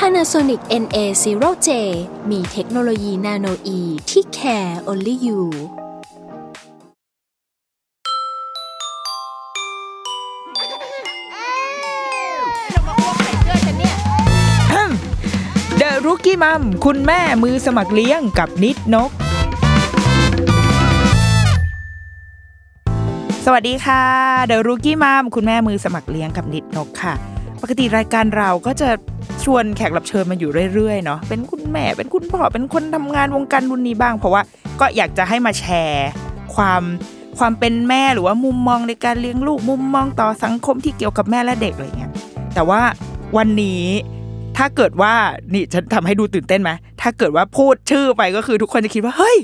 Panasonic NA0J มีเทคโนโลยีนาโนอีที่ care only you เดอะรุกี้มัมคุณแม่มือสมัครเลี้ยงกับนิดนก สวัสดีค่ะ เดอะรุกี้มัมคุณแม่มือสมัครเลี้ยงกับนิดนกค่ะ ปกติรายการเราก็จะ ชวนแขกรับเชิญมาอยู่เรื่อยๆเนาะเป็นคุณแม่เป็นคุณพ่อเป็นคนทำงานวงการรุ่นนี้บ้าง เพราะว่าก็อยากจะให้มาแชร์ความความเป็นแม่หรือว่ามุมมองในการเลี้ยงลูกมุมมองต่อสังคมที่เกี่ยวกับแม่และเด็กอะไรเงี้ยแต่ว่าวันนี้ถ้าเกิดว่านี่ฉันทำให้ดูตื่นเต้นไหมถ้าเกิดว่าพูดชื่อไปก็คือทุกคนจะคิดว่าเฮ้ย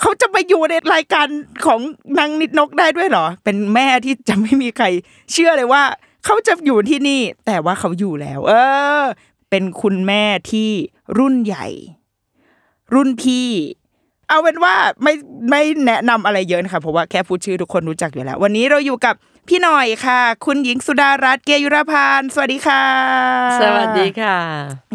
เขาจะไปอยู่ในรายการของนางนิดนกได้ด้วยเหรอ เป็นแม่ที่จะไม่มีใคร เชื่อเลยว่า เขาจะอยู่ที่นี่ แต่ว่าเขาอยู่แล้ว เออ เป็นคุณแม่ที่รุ่นใหญ่ รุ่นพี่ เอาเป็นว่าไม่ไม่แนะนำอะไรเยอะนะคะเพราะว่าแค่พูดชื่อทุกคนรู้จักอยู่แล้ว วันนี้เราอยู่กับพี่หน่อยค่ะ คุณหญิงสุดารัตน์เกยุรพันธ์สวัสดีค่ะ สวัสดีค่ะ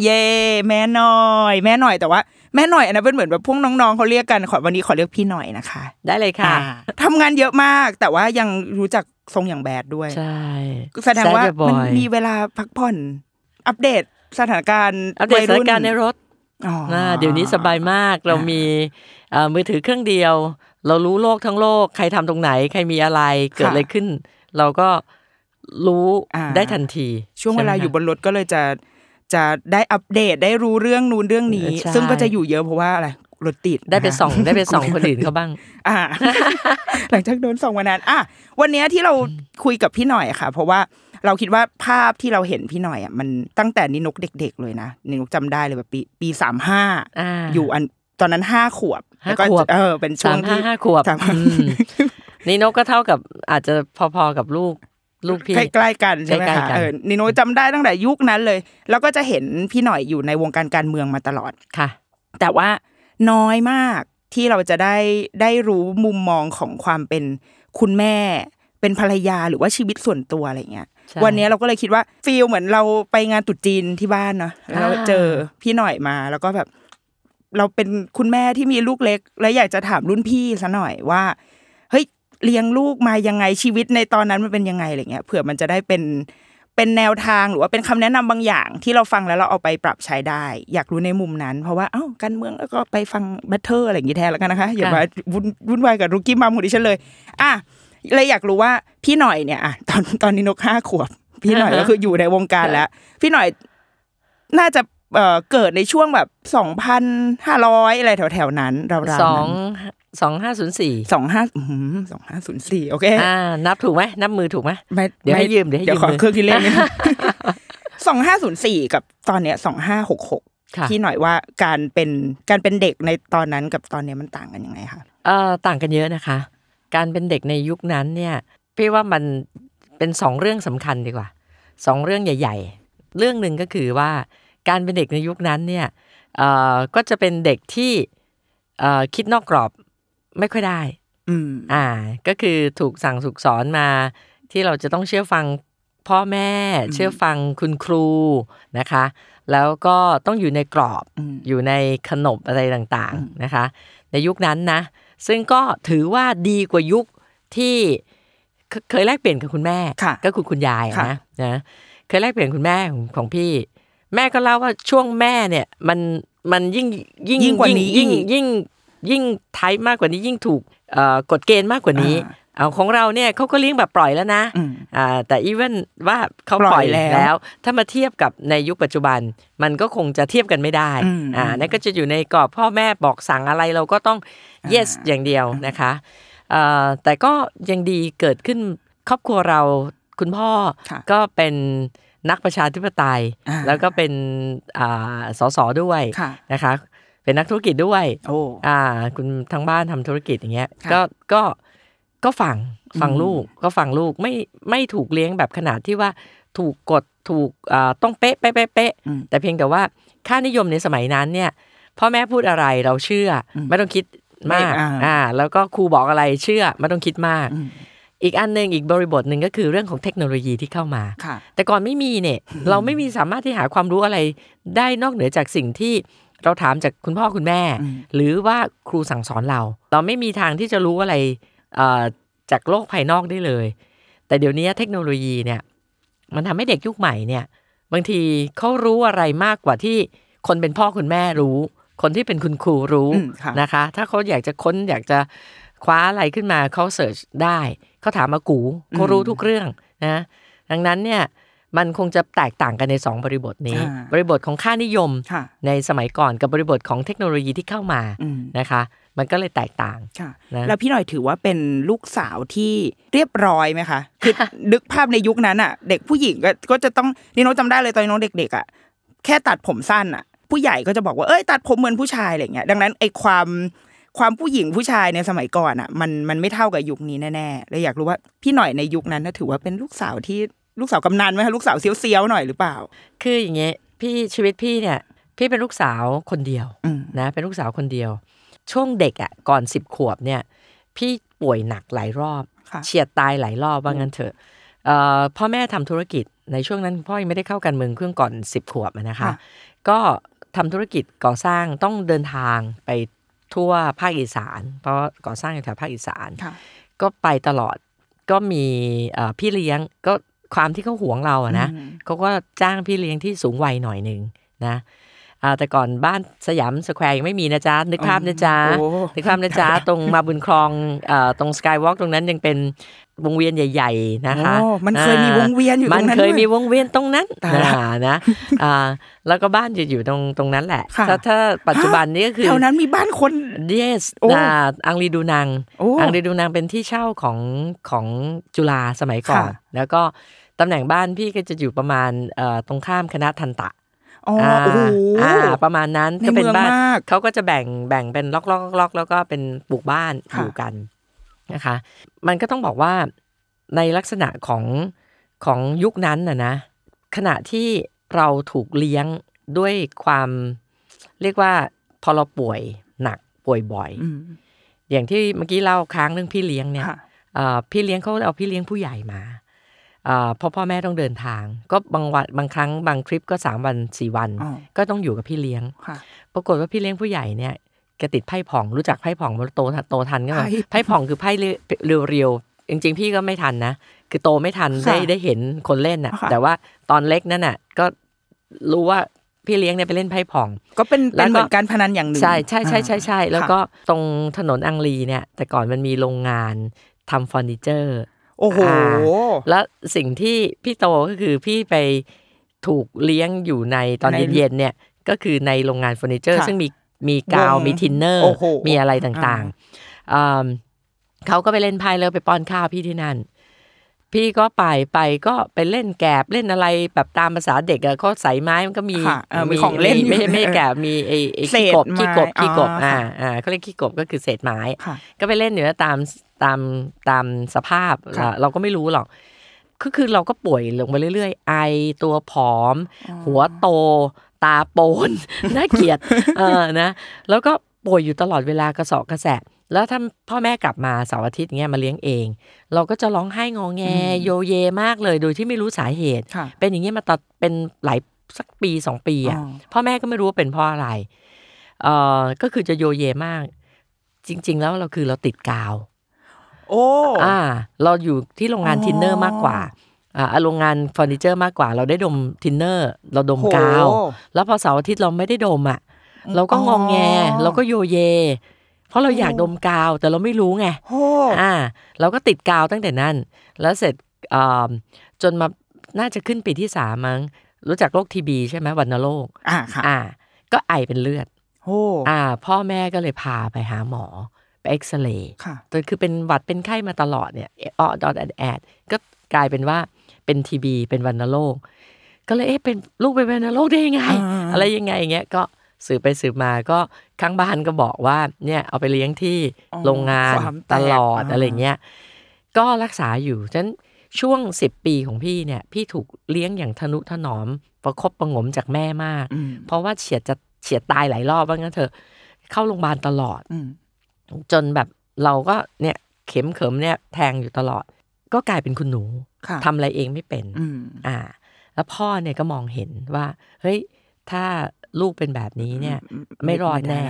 เย่แม่หน่อย แม่หน่อยแต่ว่า แม่หน่อยอันนั้นเป็นเหมือนแบบพวกน้องๆเขาเรียกกันขอวันนี้ขอเรียกพี่หน่อยนะคะ ได้เลยค่ะอ่าทำงานเยอะมาก แต่ว่ายังรู้จักทรงอย่างแบดด้วยใช่แสดงว่า Sad Boy มันมีเวลาพักผ่อน อัปเดตสถานการณ์อัปเดตสถานการณ์ในรถอ๋ออนะเดี๋ยวนี้สบายมากเรามีเอ่อมือถือเครื่องเดียว เรารู้โลกทั้งโลก ใครทำตรงไหน ใครมีอะไรเกิดอะไรขึ้น เราก็รู้อ่าได้ทันที ช่วงเวลาใช่ไหมอยู่บนรถก็เลยจะ จะได้อัปเดตได้รู้เรื่องนู้นเรื่องนี้ใช่ซึ่งก็จะอยู่เยอะเพราะว่าอะไรรถติดได้ไปนะฮะส่องได้ไปส่องคนอื่นเขาบ้าง อ่า หลังจากโดนส่งมานานอะวันเนี้ยที่เราคุยกับพี่หน่อยค่ะ เพราะว่าเราคิดว่าภาพที่เราเห็นพี่หน่อยอะมันตั้งแต่นินกเด็ก ๆ เลยนะนินกจำได้เลยแบบปีปีสามห้าอ่าอยู่อันตอนนั้นห้าขวบห้าแล้วก็ขวบเออเป็นช่วสางมห้าที่ห้าขวบสามอืมนี่นกก็เท่ากับอาจจะพอๆกับลูก ลูกพี่ใกล้ๆกันใช่ไหมใกล้คะๆกันเออนิโนจำได้ตั้งแต่ยุคนั้นเลย แล้วก็จะเห็นพี่หน่อยอยู่ในวงการการเมืองมาตลอดค่ะ แต่ว่าน้อยมากที่เราจะได้ได้รู้มุมมองของความเป็นคุณแม่ เป็นภรรยาหรือว่าชีวิตส่วนตัวอะไรเงี้ยใช่วันนี้เราก็เลยคิดว่าฟีลเหมือนเราไปงานตรุษจีนที่บ้านเนาะแล้วเราอ่าเจอพี่หน่อยมาแล้วก็แบบ เราเป็นคุณแม่ที่มีลูกเล็ก และอยากจะถามรุ่นพี่ซะหน่อยว่า เฮ้ยเลี้ยงลูกมายังไงชีวิตในตอนนั้นมันเป็นยังไงอะไรเงี้ยเผื่อมันจะได้เป็นเป็นแนวทางหรือว่าเป็นคำแนะนำบางอย่าง ที่เราฟังแล้วเราเอาไปปรับใช้ได้ อยากรู้ในมุมนั้น เพราะว่าเอ้าการเมืองแล้วก็ไปฟัง banter อะไรอย่างงี้แทนแล้วกันนะคะอย่ามาวุ่นวุ่นวายกับ rookie mom ของดิฉันเลย อะเลยอยากรู้ว่าพี่หน่อยเนี่ยอะตอนตอนนี้นกห้าขวบ พี่หน่อยก็คืออยู่ในวงการแล้ว พี่หน่อยน่าจะ เอ่อเกิดในช่วงแบบสองพันห้าร้อยอะไรแถวๆนั้นราวๆนั้นสองสองห้าศูนย์สี่สองห้าสองห้าศูนย์สี่โอเคอ่านับถูกไหมนับมือถูกไหมไม่เดี๋ยวให้ไยืมเดี๋ยวให้ยืมขอมือเครื่องคิดเลขนิดนึงสองห้าศูนย์สี่กับตอนเนี้ยสองห้าหกหกค่ะพี่หน่อยว่าการเป็นการเป็นเด็กในตอนนั้นกับตอนเนี้ยมันต่างกันยังไงคะเอ่อต่างกันเยอะนะคะ การเป็นเด็กในยุคนั้นเนี่ยพี่ว่ามันเป็นสองเรื่องสำคัญดีกว่าสองเรื่องใหญ่ ๆ เรื่องหนึ่งก็คือว่า การเป็นเด็กในยุคนั้นเนี่ยเอ่อก็จะเป็นเด็กที่เอ่อคิดนอกกรอบไม่ค่อยได้อืมอ่า ก็คือถูกสั่งถูกสอนมา ที่เราจะต้องเชื่อฟังพ่อแม่ เชื่อฟังคุณครูนะคะ แล้วก็ต้องอยู่ในกรอบอืมอยู่ในขนบอะไรต่างๆนะคะ ในยุคนั้นนะ ซึ่งก็ถือว่าดีกว่ายุคที่เคเคยแลกเปลี่ยนกับคุณแม่ค่ะก็คือคุณยายอะค่ะนะนะเคยแลกเปลี่ยนคุณแม่ของของพี่ แม่ก็เล่าว่าช่วงแม่เนี่ย มันมันยิ่งยิ่งยิ่งกว่านี้ยิ่งอีกยิ่งยิ่งไทป์มากกว่านี้ยิ่งถูกเอ่อกฎเกณฑ์มากกว่านี้อ่าเอาของเราเนี่ยเขาก็เลี้ยงแบบปล่อยแล้วนะอืมอ่าแต่อีเวนว่าเขาปล่อยปล่อยแล้วแล้ว ถ้ามาเทียบกับในยุคปัจจุบัน มันก็คงจะเทียบกันไม่ได้อืมอ่านั่นก็จะอยู่ในกรอบพ่อแม่บอกสั่งอะไรเราก็ต้อง yes อย่างเดียวนะคะอ่าแต่ก็ยังดีเกิดขึ้นครอบครัวเราคุณพ่อค่ะก็เป็น นักประชาธิปไตยอ่าแล้วก็เป็นอ่าสสด้วยค่ะนะคะเป็นนักธุรกิจด้วยโอ้อ่า คุณทางบ้านทำธุรกิจอย่างเงี้ยค่ะก็ ก็ ก็ฟัง ฟังอืมลูก ก็ฟังลูก ไม่ ไม่ถูกเลี้ยงแบบขนาดที่ว่าถูกกด ถูกอ่าต้องเป๊ะ เป๊ะ เป๊ะเป๊ะอืมแต่เพียงแต่ว่าค่านิยมในสมัยนั้นเนี่ย พ่อแม่พูดอะไรเราเชื่ออมไม่ต้องคิดมากไม่อ่าอ่า แล้วก็ครูบอกอะไรเชื่อ ไม่ต้องคิดมาก อืมอีกอันหนึ่งอีกบริบทหนึ่งก็คือเรื่องของเทคโนโลยีที่เข้ามาค่ะแต่ก่อนไม่มีเนี่ย เราไม่มีสามารถที่หาความรู้อะไร ได้นอกเหนือจากสิ่งที่เราถามจากคุณพ่อคุณแม่อืมหรือว่าครูสั่งสอนเรา เราไม่มีทางที่จะรู้อะไรเอ่อจากโลกภายนอกได้เลย แต่เดี๋ยวนี้เทคโนโลยีเนี่ยมันทำให้เด็กยุคใหม่เนี่ย บางทีเขารู้อะไรมากกว่าที่คนเป็นพ่อคุณแม่รู้ คนที่เป็นคุณครูรู้อืมค่ะนะคะ ถ้าเขาอยากจะค้นอยากจะคว้าอะไรขึ้นมาเขาเสิร์ชได้ เขาถามมากูเขารู้ทุกเรื่องนะดังนั้นเนี่ยมันคงจะแตกต่างกันในสองบริบทนี้อ่าบริบทของค่านิยมค่ะในสมัยก่อนกับบริบทของเทคโนโลยีที่เข้ามาอืมนะคะ มันก็เลยแตกต่างค่ะนะแล้วพี่หน่อยถือว่าเป็นลูกสาวที่เรียบร้อยไหมคะคือนึกภาพในยุคนั้นอะ เด็กผู้หญิงก็ก็จะต้องนี่น้องจำได้เลยตอนน้องเด็กๆอะแค่ตัดผมสั้นอะผู้ใหญ่ก็จะบอกว่าเอ้ยตัดผมเหมือนผู้ชายอะไรเงี้ยดังนั้นไอ้ความ ความผู้หญิงผู้ชายในสมัยก่อนอะ มันมันไม่เท่ากับยุคนี้แน่ๆเลยอยากรู้ว่าพี่หน่อยในยุคนั้นน่ะถือว่าเป็นลูกสาวที่ลูกสาวกำนันไหมคะลูกสาวเซียวๆหน่อยหรือเปล่า คืออย่างเงี้ยพี่ชีวิตพี่เนี่ย พี่เป็นลูกสาวคนเดียวอืมนะ เป็นลูกสาวคนเดียว ช่วงเด็กอะก่อนสิบขวบเนี่ย พี่ป่วยหนักหลายรอบค่ะเฉียดตายหลายรอบว่างั้นเถอะเอ่อพ่อแม่ทำธุรกิจในช่วงนั้นพ่อยังไม่ได้เข้าการเมืองเครื่องก่อนสิบขวบอะนะคะค่ะก็ทำธุรกิจก่อสร้างต้องเดินทางไป ทั่วภาคอีสาน เพราะก่อสร้างอยู่แถวภาคอีสานค่ะก็ไปตลอดก็มีเอ่อพี่เลี้ยงก็ความที่เขาหวงเราอะนะอืมเขาก็จ้างพี่เลี้ยงที่สูงวัยหน่อยหนึ่งนะ อ่าแต่ก่อนบ้านสยามสแควร์ยังไม่มีนะจ๊ะ นึกภาพนะจ๊ะโอ้นึกภาพนะจ๊ะ ตรงมาบุญครองเอ่อตรงสกายวอล์กตรงนั้นยังเป็นวงเวียนใหญ่ ๆ นะคะโอ้มันเคยมีวงเวียนอยู่ตรงนั้นมันเคยด้วยมีวงเวียนตรงนั้นตายละนะนะอ่าแล้วก็บ้านจะอยู่ตรงตรงนั้นแหละค่ะถ้าถ้าปัจจุบันนี้ก็คือแถวนั้นมีบ้านคน yes โอ้อ่าอังรีดูนางโอ้อังรีดูนางเป็นที่เช่าของของจุฬาสมัยก่อนค่ะแล้วก็ตำแหน่งบ้านพี่ก็จะอยู่ประมาณเอ่อตรงข้ามคณะทันตะ อ๋อโอ้โหอ่าประมาณนั้นในก็เป็นเมืองบ้านมากเขาก็จะแบ่งแบ่งเป็นล็อกล็อกล็อกแล้วก็เป็นปลูกบ้านค่ะอยู่กันนะคะ มันก็ต้องบอกว่าในลักษณะของของยุคนั้นน่ะนะขณะที่เราถูกเลี้ยงด้วยความเรียกว่าพอเราป่วยหนักป่วยบ่อยอืมอย่างที่เมื่อกี้เล่าค้างเรื่องพี่เลี้ยงเนี่ยค่ะเอ่อพี่เลี้ยงเขาเอาพี่เลี้ยงผู้ใหญ่มา เอ่อเพราะพ่อแม่ต้องเดินทาง ก็บางวันบางครั้งบางทริปก็สามวันสี่วันอ๋อก็ต้องอยู่กับพี่เลี้ยงค่ะปรากฏว่าพี่เลี้ยงผู้ใหญ่เนี่ยแกติดไพ่ผ่องรู้จักไพ่ผ่องมันโตโตทันก็ไพ่ไพ่ผ่องคือไพ่เรียวๆจริงๆ พี่ก็ไม่ทันนะ คือโตไม่ทันค่ะได้ได้เห็นคนเล่นน่ะค่ะ แต่ว่าตอนเล็กนั่นน่ะก็รู้ว่าพี่เลี้ยงเนี่ยไปเล่นไพ่ตอง ก็เป็นแล้เป็นวก็เหมือนการพนันอย่างหนึ่งใช่ใช่ใช่ใช่ใช่อ่าแล้วค่ะก็ตรงถนนอังรีเนี่ย แต่ก่อนมันมีโรงงานทำเฟอร์นิเจอร์ โอ้โหอ่าแล้วสิ่งที่พี่โตก็คือพี่ไปถูกเลี้ยงอยู่ในตอนในเย็นๆเนี่ยก็คือในโรงงานเฟอร์นิเจอร์ค่ะซึ่งมีมีกาววงมีทินเนอร์โอ้โหมีอะไรต่างๆอ่าเขาก็ไปเล่นไพ่แล้วไปป้อนข้าวพี่ที่นั่น พี่ก็ไปไปก็ไปเล่นแกบเล่นอะไรแบบตามภาษาเด็กอะเขาใส่ไม้มันก็มีค่ะเออมีของเล่นอยู่ไม่ใช่ไม่ใช่แกบมีไอ้ไอ้เศขี้ษกบไม้ขี้กบขี้กบอ๋ออ่อ่าค่ะอ่าเขาเรียกขี้กบก็คือเศษไม้ค่ะก็ไปเล่นอยู่แล้วตามตามตามสภาพค่ะเราก็ไม่รู้หรอกก็คือเราก็ป่วยลงไปเรื่อย ๆ ไอตัวผอม หัวโต ตาโปนน่าเกลียดเออนะแล้วก็ป่วยอยู่ตลอดเวลากระเสาะกระแสะ แล้วถ้าพ่อแม่กลับมาเสาร์อาทิตย์เงี้ยมาเลี้ยงเอง เราก็จะร้องไห้งอแงโยเยมากเลยโดยที่ไม่รู้สาเหตุค่ะเป็นอย่างนี้มาตอนเป็นหลายสักปีสองปีอะอ๋อพ่อแม่ก็ไม่รู้ว่าเป็นเพราะอะไรเอ่อก็คือจะโยเยมาก จริง ๆ แล้วเราคือเราติดกาว โอ้อ่า เราอยู่ที่โรงงานอ๋อทินเนอร์มากกว่าอ่าโรงงานเฟอร์นิเจอร์มากกว่า เราได้ดมทินเนอร์ เราดมกาวโหแล้วพอเสาร์อาทิตย์เราไม่ได้ดมอะ เราก็งอแงเราก็โยเย เพราะเราอยากดมกาวแต่เราไม่รู้ไงโอ้อ่า เราก็ติดกาวตั้งแต่นั้น แล้วเสร็จอ่าจนมาน่าจะขึ้นปีที่สามมั้งรู้จักโรค TB ใช่ไหมวัณโรคอ่าค่ะอ่า ก็ไอเป็นเลือดโอ้อ่า พ่อแม่ก็เลยพาไปหาหมอไปเอ็กซเรย์ค่ะแต่คือเป็นหวัดเป็นไข้มาตลอดเนี่ยออดอดแอดแอดก็กลายเป็นว่าเป็นทีบีเป็นวัณโรคก็เลยเอ๊ะเป็นลูกเป็นวัณโรคได้ยังไงอ่าอะไรยังไงอย่างเงี้ยก็สืบไปสืบมาก็ ข้างบ้านก็บอกว่าเนี่ยเอาไปเลี้ยงที่อ๋อโรงงานความแตกตลอดอ่าอะไรเงี้ยก็รักษาอยู่ฉะนั้นช่วงสิบปีของพี่เนี่ยพี่ถูกเลี้ยงอย่างทนุถนอมประคบประหงมจากแม่มากอืมเพราะว่าเฉียดจะเฉียดตายหลายรอบว่างั้นเถอะเข้าโรงพยาบาลตลอดอืมจนแบบเราก็เนี่ยเข็มเข็มเนี่ยแทงอยู่ตลอด ก็กลายเป็นคุณหนูค่ะทำอะไรเองไม่เป็นอืมอ่า แล้วพ่อเนี่ยก็มองเห็นว่า เฮ้ยถ้า ลูกเป็นแบบนี้เนี่ยอืมไม่รอดไม่ได้แน่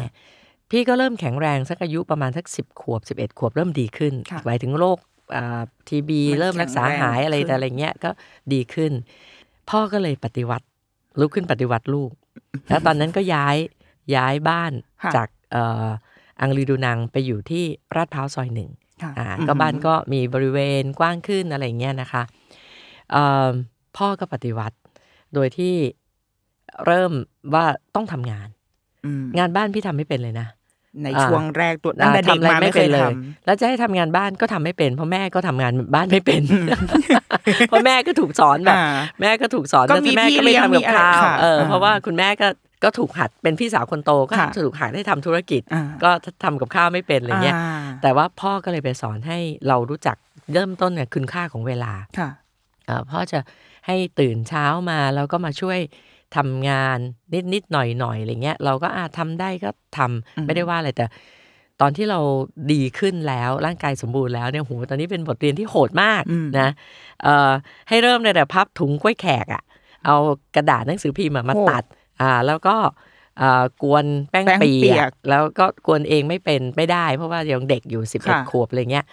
พี่ก็เริ่มแข็งแรงสักอายุประมาณสักสิบขวบสิบเอ็ดขวบเริ่มดีขึ้นค่ะหมายถึงโรคอ่าทีบีมันเริ่มรักษาแข็งแรงหายอะไรขึ้นแต่อะไรเงี้ยก็ดีขึ้น พ่อก็เลยปฏิวัติลุกขึ้นปฏิวัติลูก แล้วตอนนั้นก็ย้ายย้ายบ้านค่ะจากเอ่ออังรีดูนังไปอยู่ที่ราดพร้าวซอยหนึ่งค่ะอ่าอืมก็บ้านก็มีบริเวณกว้างขึ้นอะไรอย่างเงี้ยนะคะเอ่อพ่อก็ปฏิวัติ โดยที่ เริ่มว่าต้องทำงานอืมงานบ้านพี่ทำไม่เป็นเลยนะในอ่าช่วงแรกตัวตั้งแต่อ่าเด็กทำอะไรมาไม่เคยเลทยแล้วจะให้ทำงานบ้านก็ทำไม่เป็น เพราะแม่ก็ทำงานบ้านไม่เป็น เพราะแม่ก็ถูกสอนำแบบอ่าแม่ก็ถูกสอนก็แล้วมีแม่พี่ก็ไม่เลี้ยงทำกับมีอะไรข้าวค่ะเอออ่าเพราะว่าคุณแม่ก็ก็ถูกหัดเป็นพี่สาวคนโตก็ค่ะถูกหัดให้ทำธุรกิจอ่าก็ทำกับข้าวไม่เป็นอะไรเงี้ยอ่าแต่ว่าพ่อก็เลยไปสอนให้เรารู้จักเริ่มต้นเนี่ยคุณค่าของเวลาค่ะเอ่อพ่อจะให้ตื่นเช้ามาแล้วก็มาช่วย ทำงานนิดนิดๆหน่อยหน่อยๆอะไรเงี้ยเราก็อาทำได้ก็ทำอืมไม่ได้ว่าอะไรแต่ ตอนที่เราดีขึ้นแล้วร่างกายสมบูรณ์แล้วเนี่ยโหตอนนี้เป็นบทเรียนที่โหดมากอืมนะเอ่อให้เริ่มในแต่พับถุงกล้วยแขกอะ่ะเอากระดาษหนังสือพิมพ์อะมาตัดอ่าแล้วก็เอ่อกวนแป้งแป้งเปีเปียยกกแล้วก็กวนเองไม่เป็นไม่ได้ เพราะว่ายังเด็กอยู่สิบเอ็ดค่ะขวบอะไรเงี้ย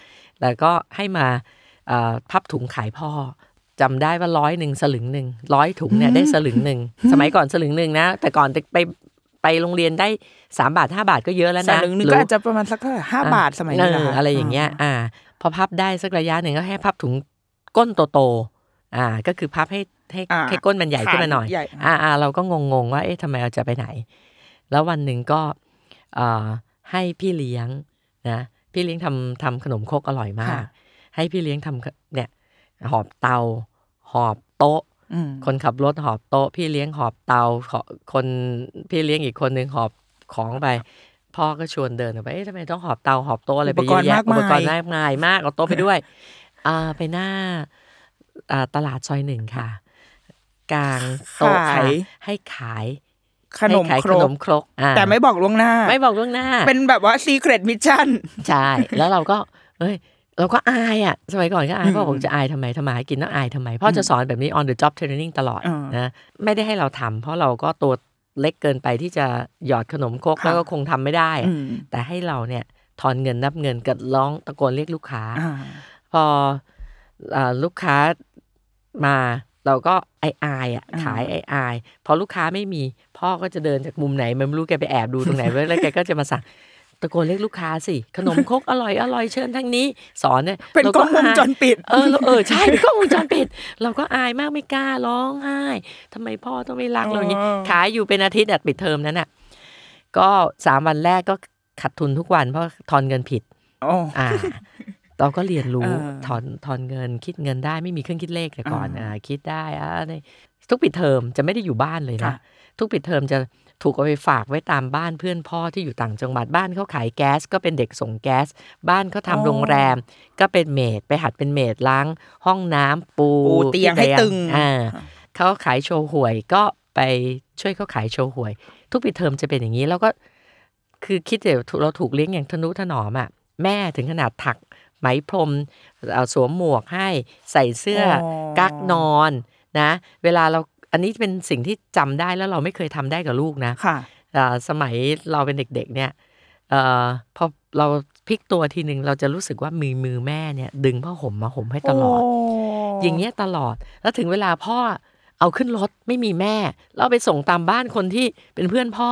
แล้วก็ให้มาเอ่อพับถุงขายพ่อ จำได้ว่าร้อยหนึ่งสลึงหนึ่งร้อยถุงเนี่ยได้สลึงหนึ่งสมัยก่อนสลึงหนึ่งนะ แต่ก่อนไปไปโรงเรียนได้สามบาทห้าบาทก็เยอะแล้วสนะลึงหนึงหรืก็ออาจจะประมาณสักเท่าไหร่ห้าบาทสมัยเอนี้อนะคะอะไรอย่างเงี้ย อ่า พอพับได้สักระยะหนึ่งก็ให้พับถุงก้นโตๆอ่า ก็คือพับให้ให้อ่าให้ก้นมันใหญ่ขึ้นมาหน่อยใหญ่อ่าอ่าเราก็งงๆว่าเอ๊ะทำไมเราจะไปไหน แล้ววันหนึ่งก็เอ่อให้พี่เลี้ยงนะพี่เลี้ยงทำทำขนมครกอร่อยมากค่ะให้พี่เลี้ยงทำเนี่ย หอบเตา หอบโต๊ะอืมคนขับรถหอบโต๊ะ พี่เลี้ยงหอบเตาขอคนพี่เลี้ยงอีกคนหนึ่งหอบของไป พ่อก็ชวนเดินออกไปเอ๊ะทำไมต้องหอบเตาหอบโต๊ะอะไรไปเยอะแยะอุปกรณ์มากมายอุปกรณ์มากมายมากเอาโต๊ะไปด้วยอ่าไปหน้าอ่าตลาดซอยหนึ่งค่ะ กลางโต๊ะขาค่ะยให้ขายขนมให้ขายครขนกมครกอ่าแต่ไม่บอกล่วงหน้า ไม่บอกล่วงหน้า เป็นแบบว่า secret mission ใช่ แล้วเราก็ เอ้ย เราก็อายอะ สมัยก่อนก็อายอืมพ่อบอกจะอายทำไมทำมาหากินต้องอายทำไมพ่อจะสอนแบบนี้ on the job training ตลอดอ่านนะไม่ได้ให้เราทำเพราะเราก็ตัวเล็กเกินไปที่จะหยอดขนมครกค่ะแล้วก็คงทำไม่ได้อะอืมแต่ให้เราเนี่ยทอนเงินนับเงินกับร้องตะโกนเรียกลูกค้าอ่าพออ่าลูกค้ามาเราก็ไออายอะอ่าขายไออายพอลูกค้าไม่มี พ่อก็จะเดินจากมุมไหนมันไม่รู้แกไปแอบดูตรงไหนไว้แล้วแกก็จะมาสั่ง ตะโกนเรียกลูกค้าสิ ขนมครกอร่อยอร่อยเชิญทั้งนี้ สอนเนี่ยเป็นรากล้องวงจรปิด เออเราเออใช่เป็นกล้องวงจรปิด เราก็อายมากไม่กล้าร้องไห้ทำไมพ่อต้องไม่รักเราอย่างนี้อ๋อขายอยู่เป็นอาทิตย์อะปิดเทอมนั้นอะก็สามวันแรกก็ขาดทุนทุกวันเพราะทอนเงินผิดโอ้อ่าเราก็เรียนรู้เออถอนถอนเงินคิดเงินได้ไม่มีเครื่องคิดเลขแต่ก่อนอ่าอ่าคิดได้อ่าในทุกปิดเทอมจะไม่ได้อยู่บ้านเลยนะค่ะทุกปิดเทอมจะ ถูกเอาไปฝากไว้ตามบ้านเพื่อนพ่อที่อยู่ต่างจังหวัดบ้านเขาขายแก๊ส ก็เป็นเด็กส่งแก๊ส บ้านเขาทำอ๋อโรงแรม ก็เป็นเมดไปหัดเป็นเมดล้าง ห้องน้ำปูปูเตียงให้ตึงอ่าเขาขายโชว์หวยก็ไปช่วยเขาขายโชว์หวย ทุกปิดเทอมจะเป็นอย่างนี้แล้วก็ คือคิดเดี๋ยวเราถูกเลี้ยงอย่างทนุถนอมอะแม่ถึงขนาดถักไหมพรมเอาสวมหมวกให้ใส่เสื้อออกั๊กนอนนะ เวลาเรา อันนี้เป็นสิ่งที่จำได้แล้วเราไม่เคยทำได้กับลูกนะค่ะอ่าสมัยเราเป็นเด็ก ๆ เนี่ยเอ่อพอเราพลิกตัวทีหนึ่งเราจะรู้สึกว่ามือมือแม่เนี่ย ดึงผ้าห่มมาห่มให้ตลอด อย่างเงี้ยตลอดแล้วถึงเวลาพ่อเอาขึ้นรถไม่มีแม่แล้วเอาไปส่งตามบ้านคนที่เป็นเพื่อนพ่อ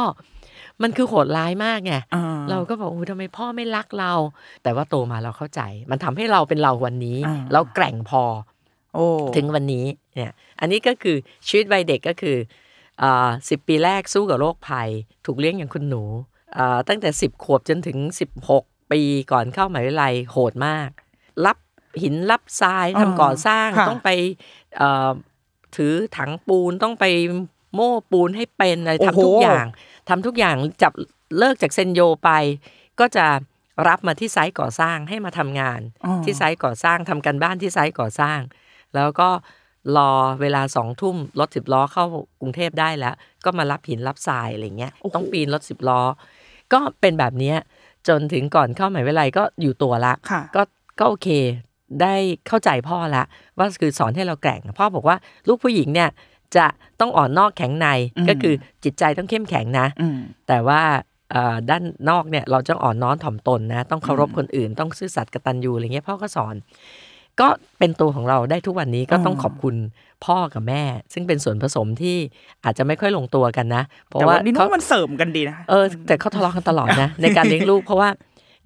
มันคือโหดร้ายมากไงอ่เราก็บอกโอ้ยทำไมพ่อไม่รักเรา แต่ว่าโตมาเราเข้าใจ มันทำให้เราเป็นเราวันนี้อ่าเราแกร่งพอโอ้ ถึงวันนี้เนี่ยอันนี้ก็คือชีวิตวัยเด็กก็คืออ่าสิบปีแรกสู้กับโรคภัย ถูกเลี้ยงอย่างคุณหนูอ่าตั้งแต่สิบขวบจนถึงสิบหกปีก่อนเข้ามหาวิทยาลัยโหดมาก รับหินรับทรายทำก่อสร้างค่ะต้องไปเอ่อถือถังปูนต้องไปโม่ปูนให้เป็นอะไรโอ้โหทำทุกอย่างทำทุกอย่างจับเลิกจากเซนโยไป ก็จะรับมาที่ไซต์ก่อสร้างให้มาทำงานอ๋อที่ไซต์ก่อสร้างทำกันบ้านที่ไซต์ก่อสร้าง แล้วก็รอเวลาสองทุ่มรถสิบล้อเข้ากรุงเทพได้แล้ว ก็มารับหินรับทรายอะไรเงี้ยต้องปีนรถสิบล้อ ก็เป็นแบบเนี้ยจนถึงก่อนเข้ามหาวิทยาลัยก็อยู่ตัวละค่ะก็ก็โอเค ได้เข้าใจพ่อละ ว่าคือสอนให้เราแกร่ง พ่อบอกว่าลูกผู้หญิงเนี่ยจะต้องอ่อนนอกแข็งในอืมก็คือจิตใจต้องเข้มแข็งนะอืมแต่ว่าเอ่อด้านนอกเนี่ยเราต้องอ่อนน้อมถ่อมตนนะ ต้องเคารพคนอื่น ต้องซื่อสัตย์กตัญญูอะไรเงี้ยพ่อก็สอน ก็เป็นตัวของเราได้ทุกวันนี้ก็ต้องอ๋อขอบคุณพ่อกับแม่ ซึ่งเป็นส่วนผสมที่อาจจะไม่ค่อยลงตัวกันนะ เพราะแต่ว่าว่านี่เขาว่ามันเสริมกันดีนะเออแต่เขาทะเลาะกันตลอดนะ ในการเลี้ยงลูกเพราะว่า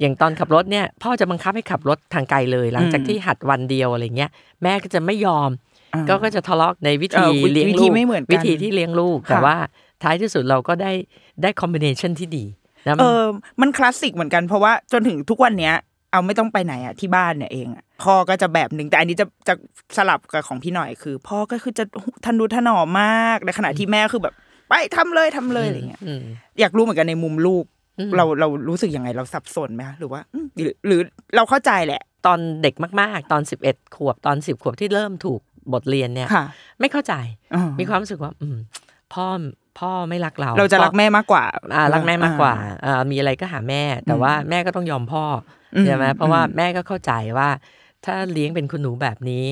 อย่างตอนขับรถเนี่ย พ่อจะบังคับให้ขับรถทางไกลเลย หลังจากอืมที่หัดวันเดียวอะไรเงี้ยแม่ก็จะไม่ยอมอ่าก็ก็จะทะเลาะในวิธีเออวิเลี้ยงวิธีลูกไม่เหมือนกันวิธีที่เลี้ยงลูกแต่ค่ะว่าท้ายที่สุดเราก็ได้ได้คอมบิเนชันที่ดีนะมันเออมันคลาสสิกเหมือนกันเพราะว่าจนถึงทุกวันเนี้ย เอาไม่ต้องไปไหนอะที่บ้านเนี่ยเองอะพ่อก็จะแบบหนึ่งแต่อันนี้จะจะสลับกับของพี่หน่อยคือ พ่อก็คือจะทันุถนอมมากในขณะที่แม่คือแบบ ไปทำเลยทำเลยอะไรเงี้ยอืมอยากรู้เหมือนกันในมุมลูกอืมเราเรารู้สึกยังไงเราสับสนไหมคะหรือว่าอืมหรือหรือเราเข้าใจแหละ ตอนเด็กมาก ๆ ตอน11ขวบตอน10ขวบที่เริ่มถูกบทเรียนเนี่ยค่ะไม่เข้าใจอ่ามีความรู้สึกว่า อืมพ่อพ่อไม่รักเรา เราจะพ่อรักแม่มากกว่าอ่ารักแม่มากกว่าอ่ามีอะไรก็หาแม่ แต่ว่าแม่ก็ต้องยอมพ่ออม ใช่ไหมเพราะว่าอืมแม่ก็เข้าใจว่า ถ้าเลี้ยงเป็นคุณหนูแบบนี้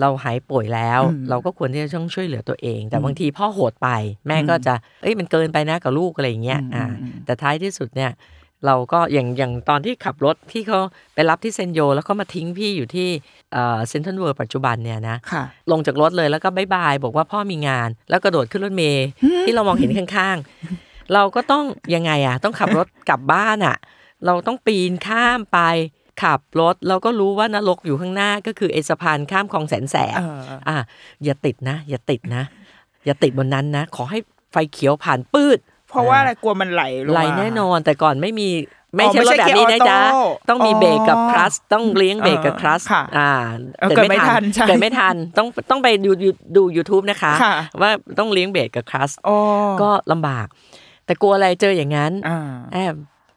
เราหายป่วยแล้วอืมเราก็ควรที่จะต้องช่วยเหลือตัวเอง แต่อืมบางทีพ่อโหดไป แม่ก็จะเอ้ยมันเกินไปนะกับลูกอะไรอย่างเงี้ยอืมอ่าอืมแต่ท้ายที่สุดเนี่ยเราก็อย่างอย่างตอนที่ขับรถที่เขาไปรับที่เซนต์โย แล้วเขามาทิ้งพี่อยู่ที่เซ็นทรัลเวิลด์ปัจจุบันเนี่ยนะค่ะลงจากรถเลยแล้วก็ bye bye บอกว่าพ่อมีงาน แล้วกระโดดขึ้นรถเมล์ที่เรามองเห็นข้างๆ เราก็ต้องยังไงอะต้องขับรถกลับบ้านอะ เราต้องปีนข้ามไปขับรถเราก็รู้ว่านรกอยู่ข้างหน้าก็คือไอสะพานข้ามคลองแสนแสบเอออะอย่าติดนะ อย่าติดนะ อย่าติดบนนั้นนะ ขอให้ไฟเขียวผ่านปืด เพราะว่าอะไรกลัวมันไหลลงมาไหลแน่นอนแต่ก่อนไม่มีไม่อ๋อใช่รถแบบนี้นะจ๊ะไม่ใช่เกียร์ออโต้ต้องมีเบรกกับคลัสต้องเลี้ยงเบรกกับเออคลัสค่ะอ่าเออเกิดไม่ทันใช่เกิดไม่ทันต้องต้องไปดูดูดู YouTube นะคะค่ะว่าต้องเลี้ยงเบรกกับคลัสโอ้ก็ลำบาก แต่กลัวอะไรเจออย่างนั้นอ่าแอบ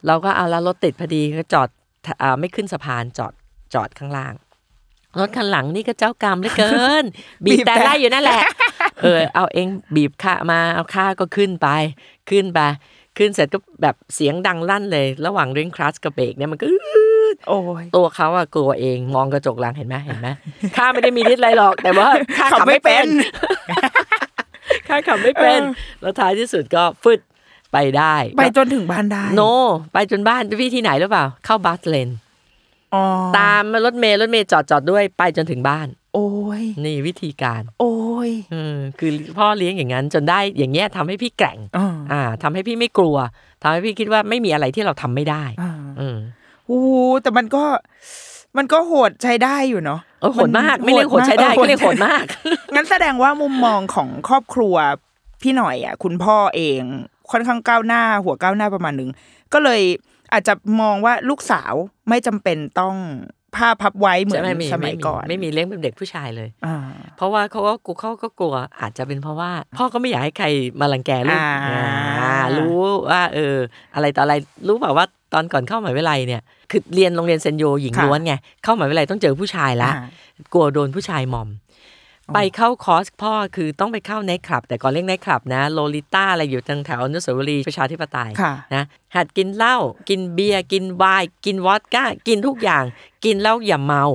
เราก็เอาแล้วรถติดพอดีก็จอดอ่าไม่ขึ้นสะพานจอดจอดข้างล่าง รถคันหลังนี่ก็เจ้ากรรมเหลือเกิน บีบแต่ไล่อยู่นั่นแหละ เออ เอาเองบีบค่ามาเอาค่าก็ขึ้นไป ขึ้นไปขึ้นเสร็จก็แบบเสียงดังลั่นเลย ระหว่างเร่งคลัสกับเบรกเนี่ยมันก็อื้อโอ้ยตัวเขาอะกลัวเองมองกระจกหลังเห็นไหมเห็นไหมข้าไม่ได้มีนิดอะไรหรอก แต่ว่าข้าขับขับไม่ไม่เป็นเป็นข้าขับไม่เป็นเออแล้วท้ายที่สุดก็ฟึด ไปได้ ไปจนถึงบ้านได้ โน ไปจนบ้านวิธีไหนหรือเปล่า เข้าบัสเลนอ๋อตามรถเมล์รถเมล์จอดจอดด้วยไปจนถึงบ้าน โอ้ยนี่วิธีการ โอ้ยเออคือพ่อเลี้ยงอย่างนั้นจนได้อย่างเงี้ยทำให้พี่แกร่งอ่าอ่าทำให้พี่ไม่กลัวทำให้พี่คิดว่าไม่มีอะไรที่เราทำไม่ได้อ่าอืมโอ้โหแต่มันก็มันก็โหดใช้ได้อยู่เนาะเออโหดมากไม่เรียกโหดใช้ได้ออก็เรียกโหดมากงั้นแสดงว่ามุมมองของครอบครัวพี่หน่อยอะ คุณพ่อเอง ค่อนข้างก้าวหน้า หัวก้าวหน้าประมาณหนึ่งก็เลยอาจจะมองว่าลูกสาวไม่จำเป็นต้องผ้าพับไว้เหมือนใช่ไม่มีสมัยก่อน ไม่มีเลี้ยงเป็นเด็กผู้ชายเลยอ่าเพราะว่าเขาก็กูเขาก็กลัว อาจจะเป็นเพราะว่า พ่อก็ไม่อยากให้ใครมารังแกลูกอ่าอ่ารู้ว่า เออ อะไรต่ออะไรรู้เปล่าว่าตอนก่อนเข้ามหาวิทยาลัยเนี่ยคือเรียนโรงเรียนเซนต์โยหญิงล้วนไงเข้ามหาวิทยาลัยต้องเจอผู้ชายละอ่ากลัวโดนผู้ชายมอม ไปเข้าคอร์สพ่อคือต้องไปเข้าไนต์คลับ แต่ก่อนเรียกไนต์คลับนะโลลิต้าอะไรอยู่ทางแถวอนุสาวรีย์ประชาธิปไตยค่ะนะหัดกินเหล้ากินเบียร์กินไวน์กินวอดก้า กินทุกอย่าง กินแล้วอย่าเมา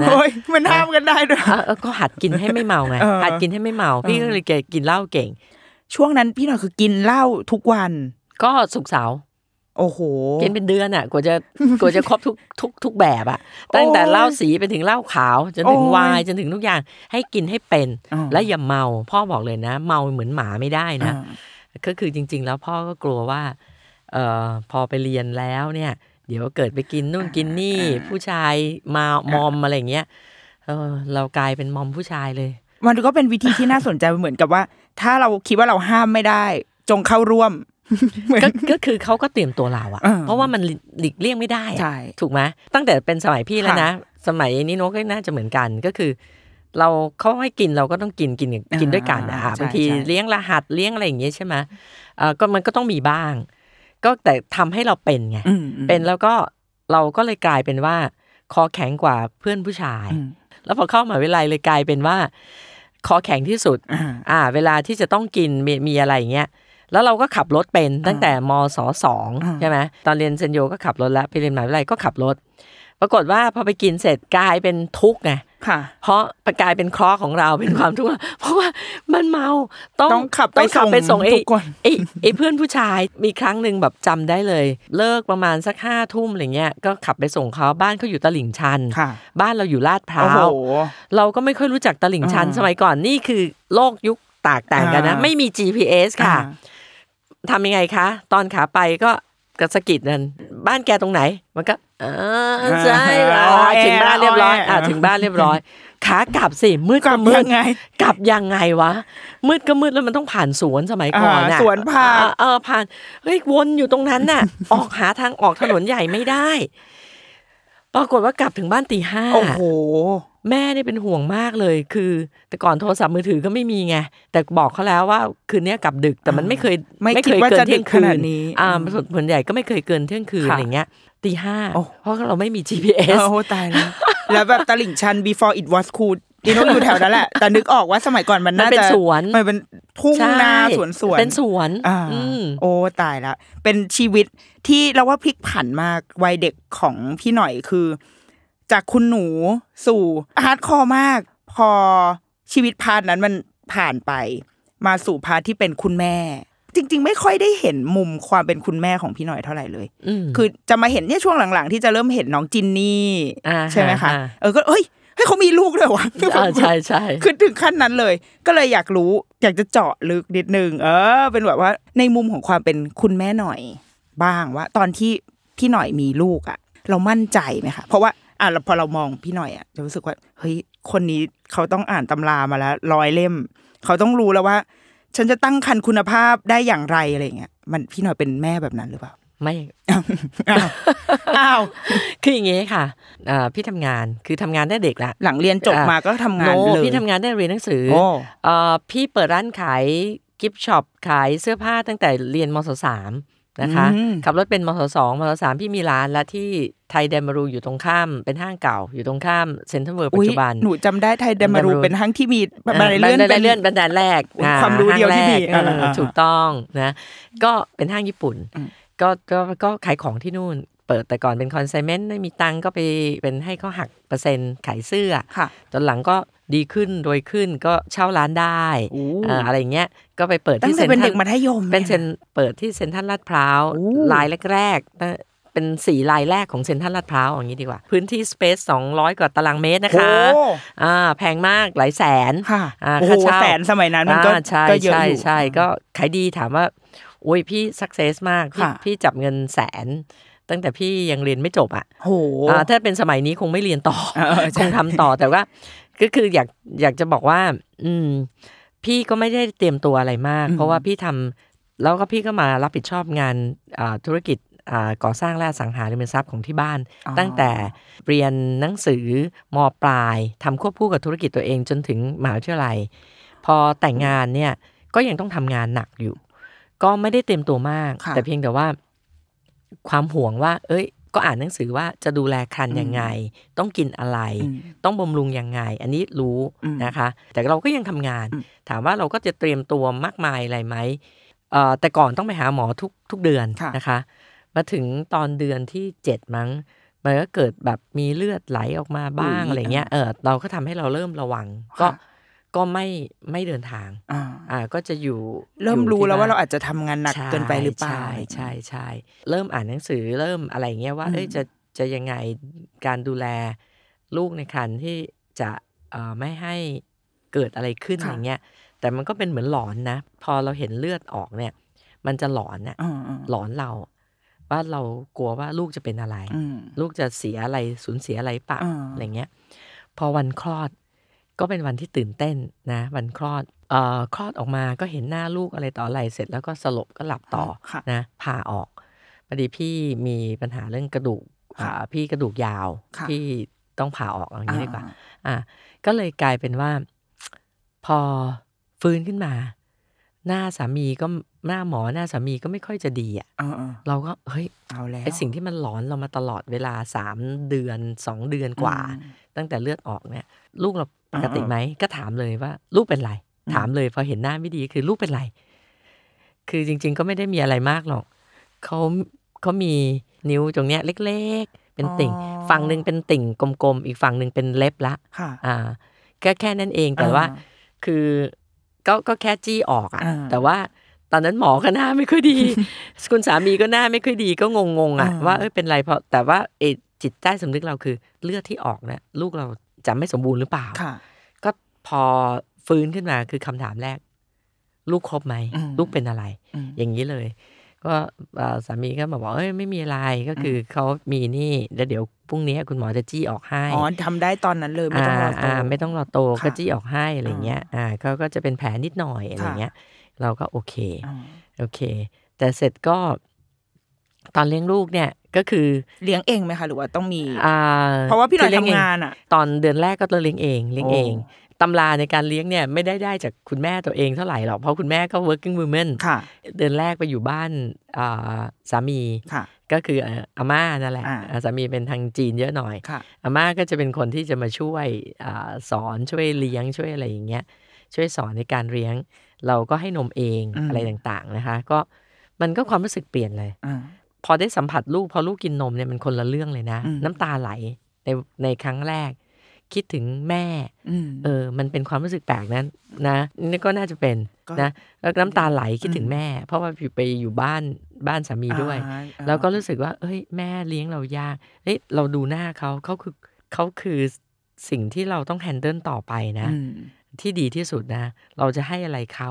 นะโอ้ยมันห้ามกันได้ด้วยเออเออก็หัดกินให้ไม่เมาไงเออหัดกินให้ไม่เมา พี่ก็เลยกินเหล้าเก่ง ช่วงนั้นพี่หน่อยคือกินเหล้าทุกวัน ก็สุกร์เสาร์ โอ้โหกินเป็นเดือนอะกว่าจะกว่าจะครบทุกทุกทุกแบบอะ ตั้งแต่โอ้ยเหล้าสีไปถึงเหล้าขาวจนถึงโอ้ยไวน์จนถึงทุกอย่างให้กินให้เป็นอ่าและอย่าเมาพ่อบอกเลยนะ เมาเหมือนหมาไม่ได้นะอ่าก็คือจริง ๆ แล้วพ่อก็กลัวว่าเอ่อพอไปเรียนแล้วเนี่ย เดี๋ยวเกิดไปกินนู่นกินนี่ ผู้ชายมามอมอะไรอย่างเงี้ยเออเรากลายเป็นมอมผู้ชายเลย มันก็เป็นวิธีที่น่าสนใจเหมือนกับว่า ถ้าเราคิดว่าเราห้ามไม่ได้ จงเข้าร่วมเหมือนก็ก็คือเขาก็เตรียมตัวเราอะเออเพราะว่ามันหลีกเลี่ยงไม่ได้อะใช่ถูกไหมตั้งแต่เป็นสมัยพี่แล้วค่ะนะ สมัยนี้โน้ก็น่าจะเหมือนกันก็คือ เราเขาให้กินเราก็ต้องกินกินกินด้วยกันอ่าอะใช่บางทีใช่เลี้ยงรหัสเลี้ยงอะไรอย่างเงี้ยใช่ไหมเอ่อก็มันก็ต้องมีบ้าง ก็แต่ทำให้เราเป็นไงอืมอืมเป็นแล้วก็เราก็เลยกลายเป็นว่าคอแข็งกว่าเพื่อนผู้ชายอืมแล้วพอเข้ามหาวิทยาลัยเลยกลายเป็นว่าคอแข็งที่สุด อ่าอ่าเวลาที่จะต้องกินมีมีอะไรอย่างเงี้ย แล้วเราก็ขับรถเป็นตั้งแต่มศสองอ่าใช่ไหมตอนเรียนเซนโยก็ขับรถแล้วไปเรียนมหาวิทยาลัยก็ขับรถ ปรากฏว่าพอไปกินเสร็จกลายเป็นทุกข์ไงค่ะเพราะกลายเป็นเคราะห์ของเราเป็นความทุกข์เพราะว่ามันเมาต้องต้องขับไปต้องขับไปส่ส่งงไอ้ทุกคนไอ้ไอ้เพื่อนผู้ชายมีครั้งหนึ่งแบบจำได้เลย เลิกประมาณสักห้าทุ่มอะไรเงี้ยก็ขับไปส่งเขาบ้านเขาอยู่ตลิ่งชันค่ะบ้านเราอยู่ลาดพร้าโอ้โหวเราก็ไม่ค่อยรู้จักตลิ่งชันอ่าสมัยก่อนนี่คือโลกยุคแตกต่างกันนะอ่าไม่มี GPS ค่ะ อ่าทำยังไงคะ ตอนขาไปก็กระสะกิดนั่นบ้านแกตรงไหน มันก็เออใช่อ่าอ๋อแอถึงบ้านเรียบร้อยอ๋อแออ่าถึงบ้านเรียบร้อย ขากลับสิมืดกลัก็บมืยัดงไงกลับยังไงวะมืดก็มืดแล้วมันต้องผ่านสวนสมัยก่อนอ่าน่ะสวนผักเออเออผ่านเฮ้ยวนอยู่ตรงนั้นน่ะ ออกหาทางออกถนนใหญ่ไม่ได้ ปรากฏว่ากลับถึงบ้านตีห้าโอ้โห แม่เนี่ยเป็นห่วงมากเลย คือ แต่ก่อนโทรศัพท์มือถือก็ไม่มีไง แต่บอกเขาแล้วว่าคืนเนี้ยกลับดึก แต่มันไม่เคยไม่คิเคดยว่าเกิจะนเที่ยงคืดึกขนาดนนี้อ่าอืมส่วนใหญ่ก็ไม่เคยเกินเที่ยงคืนค่ะอะไรเงี้ยตีห้าโอ้เพราะเราไม่มี GPS โอ้ตายแล้ว แล้วแบบตลิ่งชัน before it was cool ดิโนอยู่แถวนั้นแหละ แต่นึกออกว่าสมัยก่อนมันมันน่าเป็นจะสวน มันเป็นทุ่งใช่นาสวนสวน เป็นสวนอ่าอืมโอ้ตายละ เป็นชีวิตที่เราว่าพลิกผันมากวัยเด็กของพี่หน่อยคือ จากคุณหนูสู่ hardcore มาก พอชีวิต part นั้นมันผ่านไป มาสู่ part ที่เป็นคุณแม่ จริง ๆ ไม่ค่อยได้เห็นมุมความเป็นคุณแม่ของพี่หน่อยเท่าไหร่เลยอืมคือจะมาเห็นเนี่ยช่วงหลังๆ ที่จะเริ่มเห็นน้องจินนี่อ่าใช่ไหมคะอ่าเออก็เฮ้ยเฮ้ยเขามีลูกเลยวะเออใช่ใช่คือถึงขั้นนั้นเลย ก็เลยอยากรู้อยากจะเจาะลึกนิดนึงเออ เป็นแบบว่า ในมุมของความเป็นคุณแม่หน่อยบ้างว่า ตอนที่พี่หน่อยมีลูกอะเรามั่นใจไหมคะเพราะว่า อะเราพอเรามองพี่หน่อยอะจะรู้สึกว่า เฮ้ย คนนี้เขาต้องอ่านตำรามาแล้วร้อยเล่ม เขาต้องรู้แล้วว่า ฉันจะตั้งคันคุณภาพได้อย่างไรอะไรเงี้ยมันพี่หน่อยเป็นแม่แบบนั้นหรือเปล่าไม่อ้าวอ้าวคืออย่างงี้ค่ะอ่าพี่ทำงานคือทำงานได้เด็กละหลังเรียนจบมาก็ทำงานโนเลยพี่ทำงานได้เรียนหนังสือโอ้เอ่อพี่เปิดร้านขายกิฟต์ช็อปขายเสื้อผ้าตั้งแต่เรียนมศสาม นะคะอืมขับรถเป็นมศสองมศสามพี่มีร้านและที่ไทยเดนมารูอยู่ตรงข้ามเป็นห้างเก่า อยู่ตรงข้ามเซ็นทรัลเวิร์ปัจอุ๊ยจุบันหนูจำได้ไทยเดนมารูเดนมารูเป็นทั้งที่มีบันไดบัเลื่อนไดเป็นเลื่อนบันไดแรกอุ๊ยอ่ความรู้เดียวที่มีห้างแรกเอออ่าๆถูกต้องนะก็เป็นห้างญี่ปุ่นอืมก็ก็ก็ขายของที่นู่น เปิดแต่ก่อนเป็นคอนไซเมนต์ไม่มีตังค์ก็ไปเป็นให้เขาหักเปอร์เซ็นต์ขายเสื้อค่ะตอนหลังก็ ดีขึ้นโดยขึ้นก็เช่าร้านได้โอ้เอ่ออะไรเงี้ยก็ไปเปิดตั้งที่แต่เซ็นเป็นทรัเด็ลกมัธยมเป็นเซ็นยเปิดที่เซ็นทรัลลาดพร้าวโอ้ลายแรกๆนะเป็นสี่ลายแรกของเซ็นทรัลลาดพร้าวอย่างนี้ดีกว่า พื้นที่สเปซ200กว่าตารางเมตรนะคะโอ้อ่าแพงมากหลายแสนค่ะอ่าโอ้โหค่าเช่าแสนสมัยนั้นมันก็อ่าใช่ก็เยอะใช่อยู่ใช่ก็ขายดีถามว่าโอ้ยพี่สักเซสมากพี่ค่ะพี่จับเงินแสนตั้งแต่พี่ยังเรียนไม่จบอะโอ้โหอ่าถ้าเป็นสมัยนี้คงไม่เรียนต่อเออเออคใช่งทำต่อแต่ว่า ก็คืออยากอยากจะบอกว่า อืม พี่ก็ไม่ได้เตรียมตัวอะไรมาก เพราะว่าพี่ทำแล้วก็พี่ก็มารับผิดชอบงานอ่าธุรกิจอ่าก่อสร้างและอสังหาริมทรัพย์ของที่บ้านอ๋อตั้งแต่เรียนหนังสือมปลายทำควบคู่กับธุรกิจตัวเองจนถึงมหาวิทยาลัย พอแต่งงานเนี่ยก็ยังต้องทำงานหนักอยู่ ก็ไม่ได้เตรียมตัวมากค่ะแต่เพียงแต่ว่า ความห่วงว่า เอ้ย ก็อ่านหนังสือว่าจะดูแลครันยังไง ต้องกินอะไรอืมต้องบำรุงยังไง อันนี้รู้อืมนะคะ แต่เราก็ยังทำงานอืมถามว่าเราก็จะเตรียมตัวมากมายอะไรไหมเอ่อแต่ก่อนต้องไปหาหมอทุกทุกเดือนค่ะนะคะ มาถึงตอนเดือนที่เจ็ดมั้งมันก็เกิดแบบมีเลือดไหลออกมาบ้างอุ๊ยอะไรเงี้ยเออเราก็ทำให้เราเริ่มระวัง ก็ค่ะ ก็ไม่ไม่เดินทางอ่าอ่าก็จะอยู่เริ่มอยู่รู้ที่แล้วว่าบ้นเราอาจจะทำงานหนักใช่เกินไปหรือเปล่าใช่ใช่ใช่เริ่มอ่านหนังสือเริ่มอะไรเงี้ยว่าเอ้ยอืมจะจะยังไงการดูแลลูกในครรภ์ที่จะเอ่อไม่ให้เกิดอะไรขึ้นอย่างเงี้ย แต่มันก็เป็นเหมือนหลอนนะ พอเราเห็นเลือดออกเนี่ย มันจะหลอนน่ะอ่าอ่าหลอนเรา ว่าเรากลัวว่าลูกจะเป็นอะไรอืมลูกจะเสียอะไรสูญเสียอะไรปะอ่าอะไรเงี้ย พอวันคลอด ก็เป็นวันที่ตื่นเต้นนะ วันคลอดเอ่อคลอดออกมาก็เห็นหน้าลูกอะไรต่ออะไรเสร็จแล้วก็สลบก็หลับต่อค่ะนะผ่าออกพอดีพี่มีปัญหาเรื่องกระดูกค่ะอ่าพี่กระดูกยาวค่ะพี่ต้องผ่าออกเอาอย่างนี้ดีกว่า อะก็เลยกลายเป็นว่า พอฟื้นขึ้นมา หน้าสามีก็หน้าหมอหน้าสามีก็ไม่ค่อยจะดีอะอ่าอ่าเราก็เฮ้ยเอาแล้วไอสิ่งที่มันหลอนเรามาตลอดเวลาสามเดือนสองเดือนกว่าอืมตั้งแต่เลือดออกเนี่ย ลูกเรา ปอ่ากติไหมก็ถามเลยว่า ลูกเป็นไรอืมถามเลยพอเห็นหน้าไม่ดีคือลูกเป็นไร คือจริง ๆ ก็ไม่ได้มีอะไรมากหรอกเขาเขามีนิ้วตรงเนี้ยเล็ก ๆ เป็นติ่ง ฝั่งหนึ่งเป็นติ่งกลมๆอีกฝั่งหนึ่งเป็นเล็บละค่ะอ่าก็แค่นั้นเองแต่ว่าอ่าคือก็ก็แค่จี้ออกอะอ่าแต่ว่าตอนนั้นหมอก็หน้าไม่ค่อยดี คุณสามีก็หน้าไม่ค่อยดีก็งงๆอะอ่าว่าเอ้ยเป็นไรเพราะแต่ว่าเอจิตใต้สำนึกเราคือเลือดที่ออกเนี่ยลูกเรา จะไม่สมบูรณ์หรือเปล่าค่ะก็พอฟื้นขึ้นมาคือคำถามแรก ลูกครบไหมอืมลูกเป็นอะไรอืมอย่างนี้เลย ก็เอ่อสามีก็บอกว่าเอ้ยไม่มีอะไรก็คือเขามีนี่แล้วเดี๋ยวพรุ่งนี้คุณหมอจะจี้ออกให้อ๋อทำได้ตอนนั้นเลยไม่ต้องรอโตาไม่ต้องรอโตค่ะก็จี้ออกให้อะไรเงี้ย อ่าเขาก็จะเป็นแผลนิดหน่อยอะไรค่ะเงี้ย เราก็โอเคอ่าโอเค แต่เสร็จก็ ตอนเลี้ยงลูกเนี่ยก็คือเลี้ยงเองไหมคะหรือว่าต้องมีอ่าเพราะว่าพี่หน่อยคืเลี้ยทำงานอะ ตอนเดือนแรกก็เลี้ยงเองเลี้ยงเองโอ้ตำราในการเลี้ยงเนี่ยไม่ได้ได้จากคุณแม่ตัวเองเท่าไหร่หรอกเพราะคุณแม่ก็ working woman ค่ะเดือนแรกไปอยู่บ้านอ่าสามีค่ะก็คือเอ่ออาม่านั่นแหละอ่าอ่าสามีเป็นทางจีนเยอะหน่อยค่ะอาม่าก็จะเป็นคนที่จะมาช่วยอาสอนช่วยเลี้ยงช่วยอะไรอย่างเงี้ยช่วยสอนในการเลี้ยง เราก็ให้นมเองอืมอะไรต่างๆนะคะ ก็มันก็ความรู้สึกเปลี่ยนเลยอ่า พอได้สัมผัสลูกพอลูกกินนมเนี่ยมันคนละเรื่องเลยนะอืมน้ำตาไหลในในครั้งแรก คิดถึงแม่อืมเออ มันเป็นความรู้สึกแปลกนั้นนะนี่ก็น่าจะเป็นก็นะแล้วน้ำตาไหลคิดถึงอืมแม่ เพราะว่าไปอยู่บ้านบ้านสามีด้วยอ่าแล้วก็รู้สึกว่า เอ้ย แม่เลี้ยงเรายากเฮ้ยเราดูหน้าเขาเขาคือเขาคือสิ่งที่เราต้องแฮนเดิลต่อไปนะอืมที่ดีที่สุดนะ เราจะให้อะไรเขา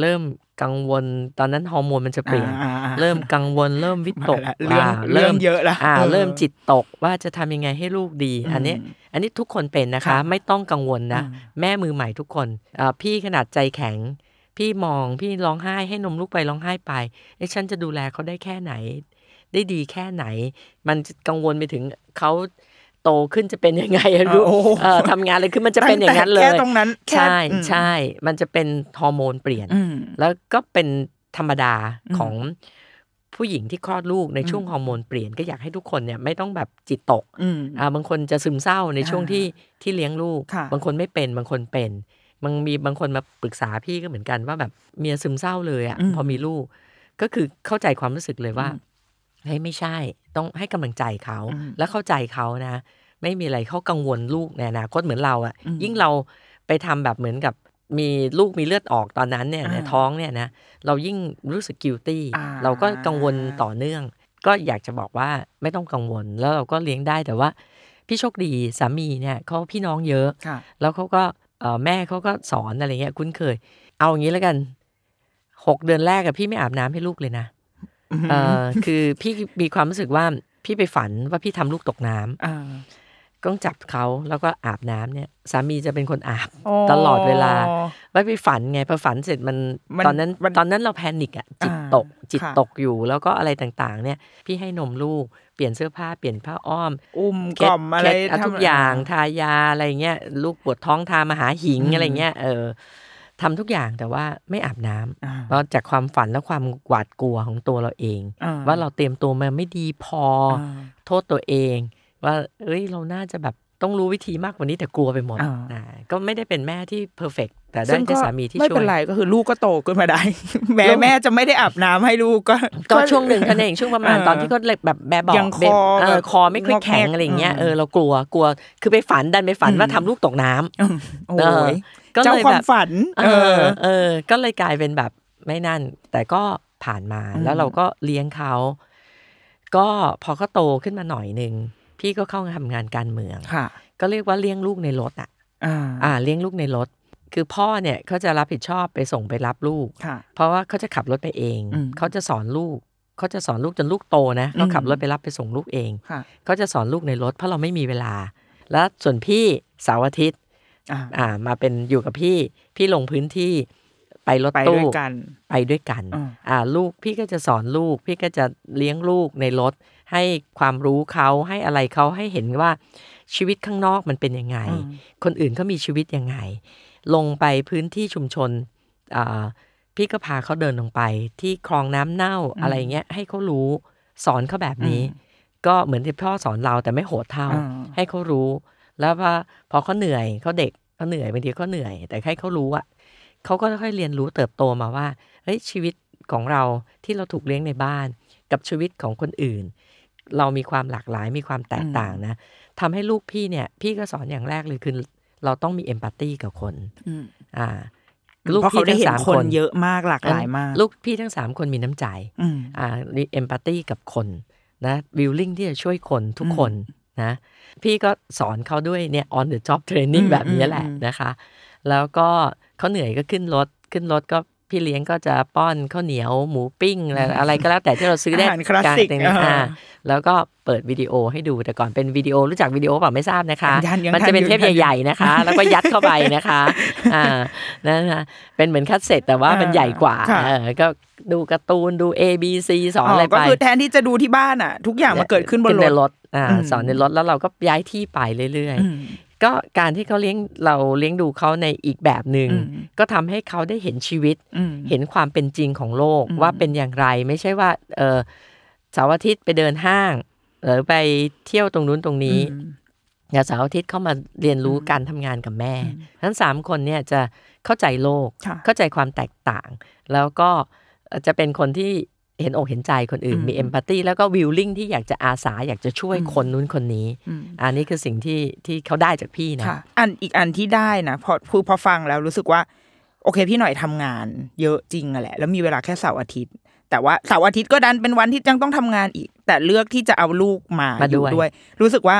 เริ่มกังวลตอนนั้นฮอร์โมนมันจะเปลี่ยนอ่าอ่าเริ่มกังวลเริ่มวิตกมาละเรื่องอ่าเรื่องเยอะละอ่าเออเริ่มจิตตกว่าจะทำยังไงให้ลูกดีอืมอันนี้ อันนี้ทุกคนเป็นนะคะค่ะไม่ต้องกังวลนะอืมแม่มือใหม่ทุกคนอ่าพี่ขนาดใจแข็ง พี่มองพี่ร้องไห้ให้นมลูกไปร้องไห้ไปเอ้ฉันจะดูแลเขาได้แค่ไหน ได้ดีแค่ไหน มันจะกังวลไปถึงเขา โตขึ้นจะเป็นยังไงอะลูกโอ้โหเออทำงานอะไรขึ้นมันจะเป็นอย่างนั้นเลตั้ยแต่แค่ตรงนั้นแค่ใช่อืมใช่มันจะเป็นฮอร์โมนเปลี่ยนอืมแล้วก็เป็นธรรมดาอืมของผู้หญิงที่คลอดลูกในช่วงอืมฮอร์โมนเปลี่ยนก็อยากให้ทุกคนเนี่ยไม่ต้องแบบจิตตกอืมอ่าบางคนจะซึมเศร้าในช่วงอ่าที่ที่เลี้ยงลูกค่ะบางคนไม่เป็นบางคนเป็นบางมีบางคนมาปรึกษาพี่ก็เหมือนกันว่าแบบเมียซึมเศร้าเลยอะ่ะอืมพอมีลูก ก็คือเข้าใจความรู้สึกเลยว่าอืมเฮ้ยไม่ใช่ ต้องให้กำลังใจเขาอืมแล้วเข้าใจเขานะ ไม่มีอะไรเขากังวลลูกในอนาคตเหมือนเราอะ่ะอืมยิ่งเราไปทำแบบเหมือนกับมีลูกมีเลือดออกตอนนั้นเนี่ยในอ่าท้องเนี่ยนะเรายิ่งรู้สึกกิลตี้อ่าเราก็กังวลต่อเนื่อง ก็อยากจะบอกว่าไม่ต้องกังวลแล้วเราก็เลี้ยงได้แต่ว่า พี่โชคดีสามีเนี่ยเขาพี่น้องเยอะค่ะแล้วเขาก็เอ่อแม่เขาก็สอนอะไรเงี้ยคุ้นเคย เอาอย่างนี้แล้วกันหกเดือนแรกอะพี่ไม่อาบน้ำให้ลูกเลยนะเออคือพี่มีความรู้สึกว่าพี่ไปฝันว่าพี่ทำลูกตกน้ำอ่าก็จับเขาแล้วก็อาบน้ำเนี่ยสามีจะเป็นคนอาบอ๋อตลอดเวลาไว้ไปฝันไงพอฝันเสร็จมันมันตอนนั้นมันตอนนั้นเราแพนิคอะจิตอ่าตก จิตค่ะตกอยู่แล้วก็อะไรต่างๆ เนี่ย พี่ให้นมลูกเปลี่ยนเสื้อผ้าเปลี่ยนผ้าอ้อม อุ้มกล่อมอะไรเคล็ดเคล็ดทำทุกอย่างทายาอะไรเงี้ยลูกปวดท้องทามาหาหิงอืมอะไรเงี้ยเออทำทุกอย่างแต่ว่าไม่อาบน้ำอ่าเพราะจากความฝันและความหวาดกลัวของตัวเราเองอ่ว่าเราเตรียมตัวมาไม่ดีพอออ่าโทษตัวเอง ว่า เอ้ย เราน่าจะแบบต้องรู้วิธีมากกว่านี้แต่กลัวไปหมดอ่าอ่าก็ไม่ได้เป็นแม่ที่เพอร์เฟกแต่ได้ซึ่งได้สามีที่ไม่ช่วเป็นยไรก็คือลูกก็โตขึ้นมาได้ แม้ลูกแม่จะไม่ได้อาบน้ำให้ลูกก็ ก็ช่วงหนึ่งกันเองช่วงประมาณเออตอนที่เขาเล็กแบบแบบบอกยังคอเบ็ดเอแบอบคอไม่ค่อยแข็งงอกแงกอะไรอย่างเงี้ยอืมเออเรากลัวกลัวคือไปฝันดันไปฝันอืมว่าทำลูกตกน้ำอืมโอ้เออยก็เจ้าเลยควาแบมบฝันเอเอออ เออ ก็เลยกลายเป็นแบบไม่นั่น แต่ก็ผ่านมาอืมแล้วเราก็เลี้ยงเขาก็พอเขาโตขึ้นมาหน่อยหนึ่ง พี่ก็เข้าทำงานการเมืองค่ะก็เรียกว่าเลี้ยงลูกในรถอะอ่าอ่าเลี้ยงลูกในรถ คือพ่อเนี่ยเขาจะรับผิดชอบไปส่งไปรับลูกค่ะเพราะว่าเขาจะขับรถไปเองอืมเขาจะสอนลูก เขาจะสอนลูกจนลูกโตนะเขาอืมขับรถไปรับไปส่งลูกเองค่ะเขาจะสอนลูกในรถ เพราะเราไม่มีเวลา แล้วส่วนพี่เสาร์อาทิตย์อ่าอ่ามาเป็นอยู่กับพี่ พี่ลงพื้นที่ไปรถไปตู้ด้วยกันไปด้วยกันอ่าอ่าลูกพี่ก็จะสอนลูก พี่ก็จะเลี้ยงลูกในรถ ให้ความรู้เขาให้อะไรเขาให้เห็นว่าชีวิตข้างนอกมันเป็นยังไงอืมคนอื่นเขามีชีวิตยังไง ลงไปพื้นที่ชุมชนอ่าพี่ก็พาเขาเดินลงไป ที่คลองน้ำเน่าอะไรเงี้ยให้เขารู้สอนเขาแบบนี้ ก็เหมือนที่พ่อสอนเราแต่ไม่โหดเท่าอ่าให้เขารู้ แล้วพอพอเขาเหนื่อยเขาเด็กเขาเหนื่อยบางทีเขาเหนื่อย แต่ให้เขารู้อะเขาก็ค่อยๆเรียนรู้เติบโตมาว่าเฮ้ยชีวิตของเราที่เราถูกเลี้ยงในบ้าน กับชีวิตของคนอื่น เรามีความหลากหลายมีความแตกต่างนะทำให้ลูกพี่เนี่ย พี่ก็สอนอย่างแรกเลยคือเราต้องมีเอมพัตตีกับคนอืมอ่าเพราะเขาได้เห็นคนเยอะมากหลากหลายมาก ลูกพี่ทั้งสามคนมีน้ำใจอืมอ่ามีเอมพัตตีกับคนนะวิลลิ่งที่จะช่วยคนทุกคนนะพี่ก็สอนเขาด้วยเนี่ย on the job training อืมแบบนี้แหละอืมนะคะ แล้วก็เขาเหนื่อยก็ขึ้นรถ ขึ้นรถก็ พี่เลี้ยงก็จะป้อนข้าวเหนียวหมูปิ้งอะไรอะไรก็แล้วแต่ที่เราซื้อได้อาหารคลาสสิกรแต่งอ่าอ่าแล้วก็เปิดวิดีโอให้ดูแต่ก่อนเป็นวิดีโอรู้จักวิดีโอเปล่าไม่ทราบนะคะยังยังมันจะเป็นทันอยู่เทปใหญ่ๆนะคะ แล้วก็ยัดเข้าไปนะคะอ่านั่นนะเป็นเหมือนคัดเซ็ตแต่ว่ามันอ่าใหญ่กว่าค่ะเออก็ดูการ์ตูนดู A B C สอนอะไรก็ไปคือแทนที่จะดูที่บ้านอะ ทุกอย่างมาเกิดขึ้นบนรในถรถอ่าอืมสอนในรถแล้วเราก็ย้ายที่ไปเรื่อยอืมๆ ก็การที่เขาเลี้ยงเราเลี้ยงดูเขาในอีกแบบหนึ่งอืมก็ทำให้เขาได้เห็นชีวิตอืมเห็นความเป็นจริงของโลกอืมว่าเป็นอย่างไรไม่ใช่ว่าเออเสาร์อาทิตย์ไปเดินห้างหรือไปเที่ยวตรงนู้นตรงนี้อืมอย่าเสาร์อาทิตย์เข้ามาเรียนรู้การทำงานกับแม่ทั้งสามคนเนี่ยจะเข้าใจโลกค่ะเข้าใจความแตกต่าง แล้วก็จะเป็นคนที่ เห็นอกเห็นใจคนอื่นอืมมีเอมพัตตีแล้วก็วิลลิ่งที่อยากจะอาสาอยากจะช่วยอืมคนนู้นคนนี้อืมอันนี้คือสิ่งที่ที่เขาได้จากพี่นะค่ะอันอีกอันที่ได้นะพอคือพอฟังแล้วรู้สึกว่า โอเค พี่หน่อยทำงาน เยอะจริงอะแหละ แล้วมีเวลาแค่เสาร์อาทิตย์ แต่ว่าเสาร์อาทิตย์ก็ดันเป็นวันที่ยังต้องทำงานอีก แต่เลือกที่จะเอาลูกมามาอยู่ด้วยด้วย รู้สึกว่า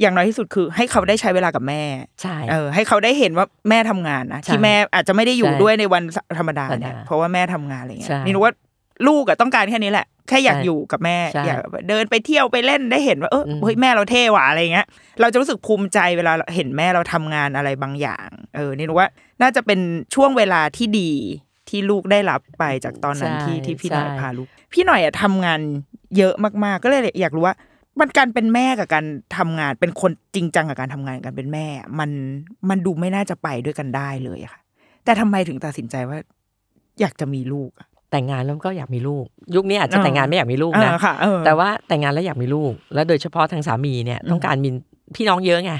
อย่างน้อยที่สุดคือให้เขาได้ใช้เวลากับแม่ใช่เออให้เขาได้เห็นว่าแม่ทำงานนะใช่ที่แม่อาจจะไม่ได้อยู่ใช่ด้วยในวันธรรมดาธรรมดาเนี่ยเพราะว่าแม่ทำงานอะไรเงี้ใช่ยนี่รู้ว่า ลูกอะต้องการแค่นี้แหละ แค่อยากใช่อยู่กับแม่ใช่อยากเดินไปเที่ยวไปเล่นได้เห็นว่าเอออืมเฮ้ยแม่เราเท่ว่ะอะไรเงี้ย เราจะรู้สึกภูมิใจเวลาเห็นแม่เราทำงานอะไรบางอย่าง เออนี่รู้ว่า น่าจะเป็นช่วงเวลาที่ดีที่ลูกได้รับไปจากตอนนั้นใช่ที่ที่พี่หน่อยใช่พาลูก พี่หน่อยอะทำงานเยอะมากๆ ก็เลยอยากรู้ว่า มันการเป็นแม่กับการทำงานเป็นคนจริงจังกับการทำงานกันเป็นแม่อะมันมันดูไม่น่าจะไปด้วยกันได้เลยอะค่ะ แต่ทำไมถึงตัดสินใจว่า อยากจะมีลูกอะ แต่งงานแล้วก็อยากมีลูก ยุคนี้อาจจะเออแต่งงานไม่อยากมีลูกนะเออค่ะเออแต่ว่าแต่งงานแล้วอยากมีลูก แล้วโดยเฉพาะทางสามีเนี่ยต้องการมีพี่น้องเยอะไง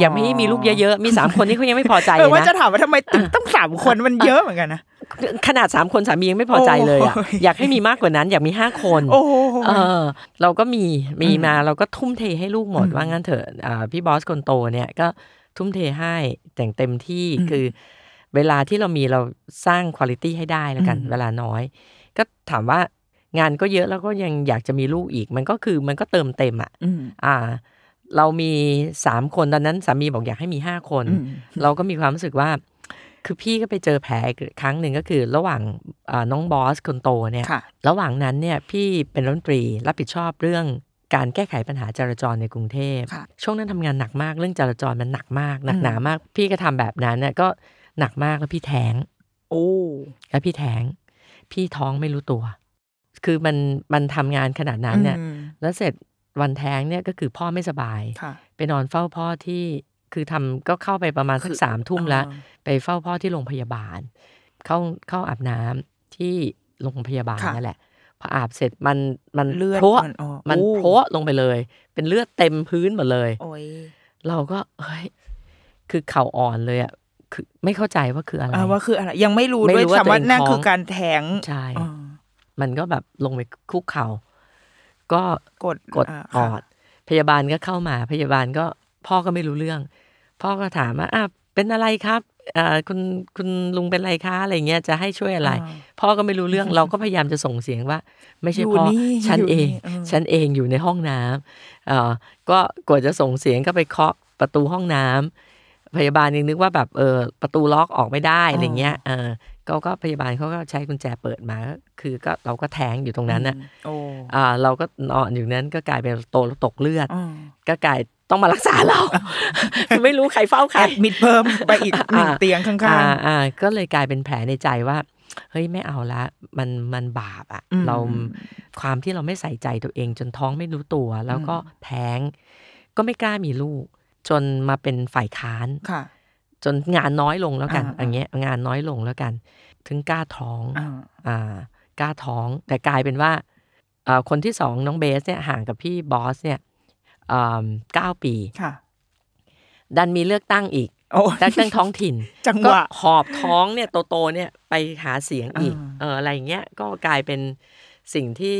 อยากไม่ให้มีลูกเยอะๆ มีสามคนนี่เขายังไม่พอใจเอเลอยว่าจะนะถามว่าทำไมถึงต้องสามคนมันเยอะเหมือนกันนะ ขนาดสามคนสามียังไม่พอใจเลยอะโอ้ยอยากให้มีมากกว่านั้น อยากมีห้าคนโอ้โหเออ เราก็มีมีอืมมาเราก็ทุ่มเทให้ลูกหมดอืมว่างั้นเถอะอ่าพี่บอสคนโตเนี่ยก็ทุ่มเทให้แต่งเต็มที่อืมคือ เวลาที่เรามีเราสร้างคุณ i t y ให้ได้แล้วกันอืมเวลาน้อย ก็ถามว่างานก็เยอะแล้วก็ยังอยากจะมีลูกอีก มันก็คือมันก็เติมเต็มอะอืมอ่า เรามีสามคนตอนนั้นสามีบอกอยากให้มีห้าคนอืมเราก็มีความรู้สึกว่า คือพี่ก็ไปเจอแผลอีกครั้งหนึ่งก็คือ ระหว่างอ่าน้องบอสคนโตเนี่ยค่ะระหว่างนั้นเนี่ยพี่เป็นรัฐมนตรีรับผิดชอบเรื่องการแก้ไขปัญหาจราจรในกรุงเทพค่ะช่วงนั้นทำงานหนักมากเรื่องจราจรมันหนักมากหนักอืมหนามาก พี่ก็ทำแบบนั้นเนี่ยก็ หนักมากแล้วพี่แท้ง โอ้แล้วพี่แท้ง พี่ท้องไม่รู้ตัว คือมันมันทำงานขนาดนั้นเนี่ยอืมแล้วเสร็จวันแท้งเนี่ยก็คือพ่อไม่สบายค่ะไปนอนเฝ้าพ่อที่คือทำก็เข้าไปประมาณสักสามทุ่มแล้วอ่าไปเฝ้าพ่อที่โรงพยาบาล เข้าเข้าอาบน้ำที่โรงพยาบาลค่ะนั่นแหละพออาบเสร็จมันมันเลือดโพะมันออกมันโอ้โพะลงไปเลย เป็นเลือดเต็มพื้นหมดเลยโอ้ยเราก็เฮ้ยคือเข่าอ่อนเลยอะ คือไม่เข้าใจว่าคืออะไรอ่าว่าคืออะไร ยังไม่รู้ไม่ด้วยรู้ว่าซ้ำว่าตัวเองนั่นท้องคือการแท้งใช่อ่ามันก็แบบลงไปคุกเข่า ก็กดกดาอค่ะอด พยาบาลก็เข้ามา พยาบาลก็พ่อก็ไม่รู้เรื่อง พ่อก็ถามว่าอะเป็นอะไรครับอ่าคุณคุณลุงเป็นอะไรคะอะไรเงี้ยจะให้ช่วยอะไรอ่าพ่อก็ไม่รู้เรื่องเราก็พยายามจะส่งเสียงว่า ไม่ใช่อยู่พ่อนี่ฉันอยู่เองนี่เออฉันเองอยู่ในห้องน้ำเอ่อก็กว่าจะส่งเสียงก็ไปเคาะประตูห้องน้ำ พยาบาลยังนึกว่าแบบเออประตูล็อกออกไม่ได้อะไรเงี้ยเออก็ก็พยาบาลเขาก็ใช้กุญแจเปิดมาก็คือก็เราก็แทงอยู่ตรงนั้นน่ะโอ้อ่า เราก็นอนอยู่นั้นก็กลายเป็นโตแล้วตกเลือดอ่าก็กลายต้องมารักษาเราคือไม่รู้ใครเฝ้าใครแอดมิดเพิ่มไปอีกหนึ่งเตียงข้างอ่าอ่าก็เลยกลายเป็นแผลในใจว่าเฮ้ยไม่เอาละมันมันบาปอะอืมเราความที่เราไม่ใส่ใจตัวเองจนท้องไม่รู้ตัว แล้วก็แท้งก็ไม่กล้ามีลูก จนมาเป็นฝ่ายค้านค่ะ จนงานน้อยลงแล้วกันอ่าอย่างเงี้ยงานน้อยลงแล้วกัน ถึงกล้าท้องอ่าอ่ากล้าท้อง แต่กลายเป็นว่าอ่าคนที่สองน้องเบสเนี่ยห่างกับพี่บอสเนี่ยอ่าเก้าปีค่ะ ดันมีเลือกตั้งอีกโอ้เลือกตั้งท้องถิ่นจังหวะก็หอบท้องเนี่ยโตๆเนี่ยไปหาเสียงอีกอ่าเอออะไรอย่างเงี้ยก็กลายเป็นสิ่งที่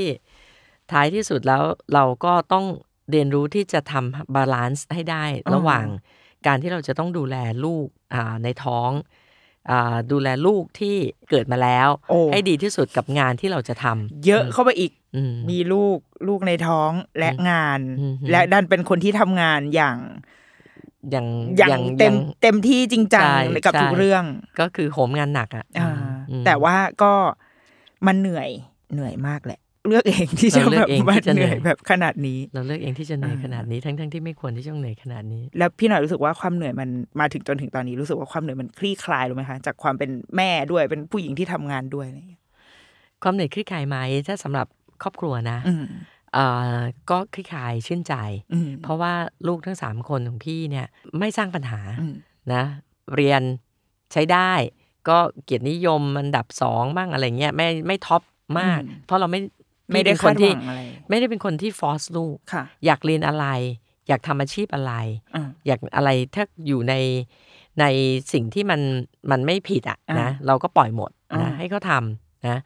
ท้ายที่สุดแล้วเราก็ต้อง เรียนรู้ที่จะทำ balance ให้ได้ระหว่างการที่เราจะต้องดูแลลูกอ่าในท้องอ่าดูแลลูกที่เกิดมาแล้วโอ้ให้ดีที่สุดกับงานที่เราจะทำเยอะเข้าไปอีกอืมมีลูกลูกในท้องและงานอืมและดันเป็นคนที่ทำงานอย่างอย่างอย่างเต็มเต็มที่จริงจังใช่กับทุกใช่เรื่อง ก็คือโหมงานหนักอะอ่าอืมแต่ว่าก็มันเหนื่อยเหนื่อยมากแหละ เลือกเองที่จะเราเลืแบอกบเองมาที่จะเหเหนื่นื่ออยยแบบขนาดนี้ เราเลือกเองที่จะเหนื่อยอ่าขนาดนี้ทั้งทั้งๆที่ไม่ควรที่จะเหนื่อยขนาดนี้ แล้วพี่หน่อยรู้สึกว่าความเหนื่อยมันมาถึงจนถึงตอนนี้รู้สึกว่าความเหนื่อยมันคลี่คลายรู้ไหมคะจากความเป็นแม่ด้วยเป็นผู้หญิงที่ทำงานด้วยอะไรอย่างเงี้ยความเหนื่อยคลี่คลายไหมถ้าสำหรับครอบครัวนะอืมเอ่อก็คลี่คลายชื่นใจอืมเพราะว่าลูกทั้งสามคนของพี่เนี่ยไม่สร้างปัญหาอืมนะเรียนใช้ได้ ก็เกียรตินิยมอันดับสองบ้างอะไรเงี้ยไม่ไม่ท็อปมาก เพราะเราไม่ ไม่ได้พี่เป็นคาดหที่วังอะไรไม่ได้เป็นคนที่ฟอสลูกค่ะอยากเรียนอะไร อยากทำอาชีพอะไรอ่าอยากอะไรถ้าอยู่ในในสิ่งที่มันมันไม่ผิดอะอ่านะเราก็ปล่อยหมดอ่านะให้เขาทำนะ